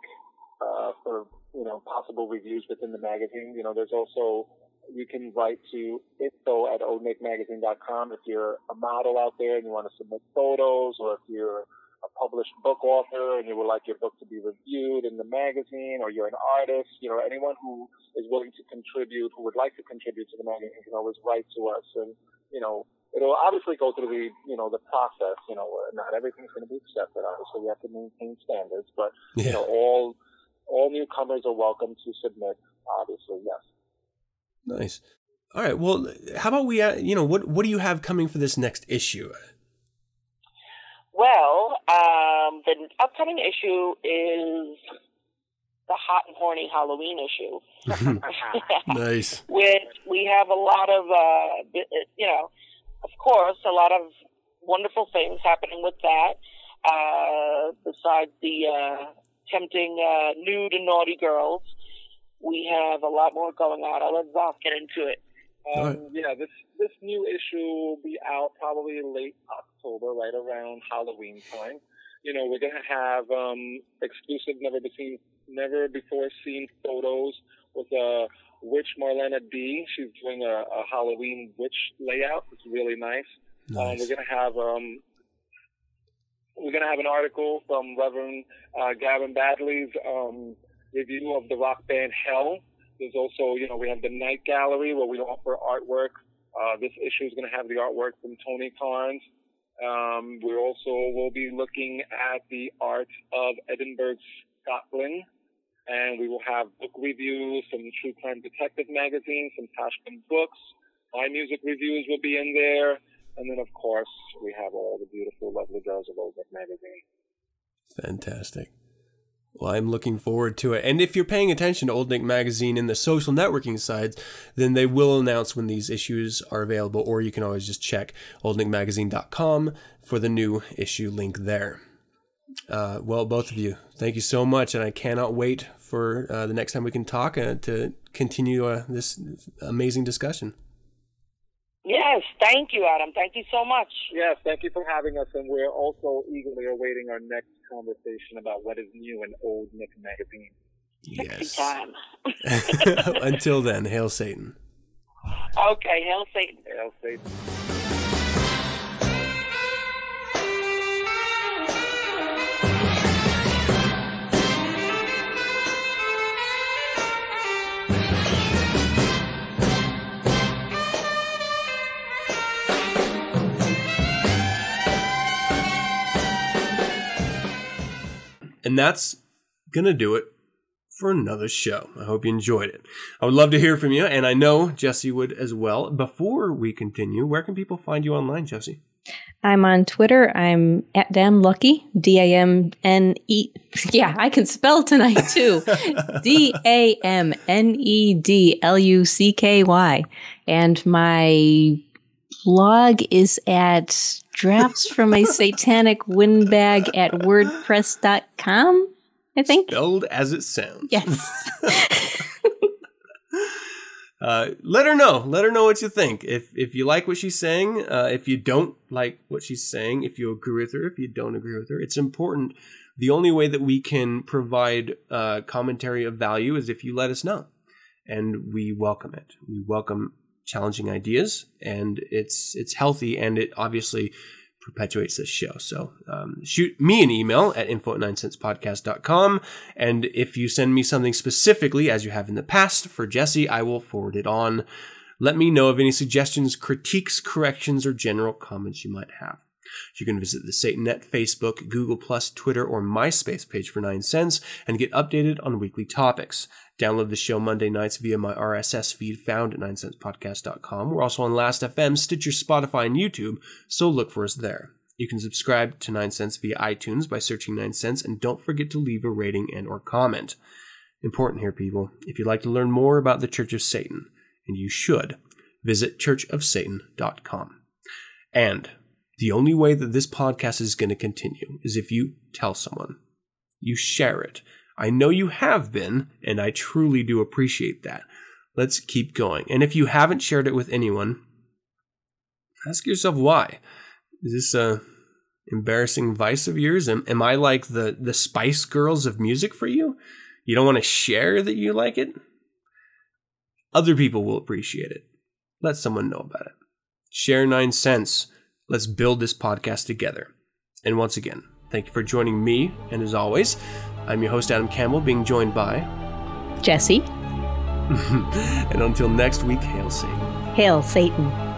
uh, for, you know, possible reviews within the magazine. You know, there's also, you can write to info at oldnickmagazine.com if you're a model out there and you want to submit photos or if you're a published book author and you would like your book to be reviewed in the magazine or you're an artist, you know, anyone who is willing to contribute, who would like to contribute to the magazine can always write to us and, you know, it'll obviously go through the, you know, the process, you know, not everything's going to be accepted. Obviously, we have to maintain standards, but, you know, all, all newcomers are welcome to submit, obviously, yes. Nice. All right. Well, how about we? Uh, you know, what what do you have coming for this next issue? Well, um, the upcoming issue is the hot and horny Halloween issue. nice. which we have a lot of, uh, you know, of course, a lot of wonderful things happening with that. Uh, besides the uh, tempting uh, nude and naughty girls, we have a lot more going on. I'll let Zoff get into it. Um. Yeah, this this new issue will be out probably late October, right around Halloween time. You know, we're gonna have um, exclusive, never before never before seen photos with uh, witch Marlena D. She's doing a, a Halloween witch layout. It's really nice. Um, we're gonna have um, we're gonna have an article from Reverend uh, Gavin Baddeley's um, review of the rock band Hell. There's also, you know, we have the Night Gallery where we offer artwork. Uh, this issue is going to have the artwork from Tony Carnes. Um, we also will be looking at the art of Edinburgh Scotland. And we will have book reviews from True Crime Detective magazine, some Tashkent Books. My music reviews will be in there. And then, of course, we have all the beautiful, lovely girls of Old magazine. Fantastic. Well, I'm looking forward to it. And if you're paying attention to Old Nick Magazine in the social networking sides, then they will announce when these issues are available, or you can always just check oldnickmagazine.com for the new issue link there. Uh, well, both of you, thank you so much, and I cannot wait for uh, the next time we can talk uh, to continue uh, this amazing discussion. Yes, thank you, Adam. Thank you so much. Yes, thank you for having us, and we're also eagerly awaiting our next conversation about what is new in Old Nick magazine. Yes. Until then, hail Satan. Okay, hail Satan. Hail Satan. And that's going to do it for another show. I hope you enjoyed it. I would love to hear from you, and I know Jessie would as well. Before we continue, where can people find you online, Jessie? I'm on Twitter. I'm at Damn Lucky. D A M N E. Yeah, I can spell tonight too. D A M N E D L U C K Y. And my blog is at drafts from a satanic windbag at wordpress.com, I think. Spelled as it sounds. Yes. Uh, let her know. Let her know what you think. If if you like what she's saying, uh, if you don't like what she's saying, if you agree with her, if you don't agree with her, it's important. The only way that we can provide uh, commentary of value is if you let us know, and we welcome it. We welcome challenging ideas, and it's it's healthy, and it obviously perpetuates this show. So um, shoot me an email at info at 9 centspodcast.com. And if you send me something specifically, as you have in the past for Jessie, I will forward it on. Let me know of any suggestions, critiques, corrections, or general comments you might have. You can visit the SatanNet Facebook, Google Twitter, or MySpace page for 9 cents and get updated on weekly topics. Download the show Monday nights via my RSS feed found at 9centspodcast.com. We're also on Last.fm, Stitcher, Spotify, and YouTube, so look for us there. You can subscribe to 9 cents via iTunes by searching 9 cents, and don't forget to leave a rating and or comment. Important here, people. If you'd like to learn more about the Church of Satan, and you should, visit churchofsatan.com. And the only way that this podcast is going to continue is if you tell someone, you share it. I know you have been, and I truly do appreciate that. Let's keep going. And if you haven't shared it with anyone, ask yourself why. Is this a embarrassing vice of yours? Am, am I like the the Spice Girls of music for you? You don't want to share that you like it? Other people will appreciate it. Let someone know about it. Share nine cents. Let's build this podcast together. And once again, thank you for joining me. And as always, I'm your host, Adam Campbell, being joined by. Jessie. and until next week, hail Satan. Hail Satan.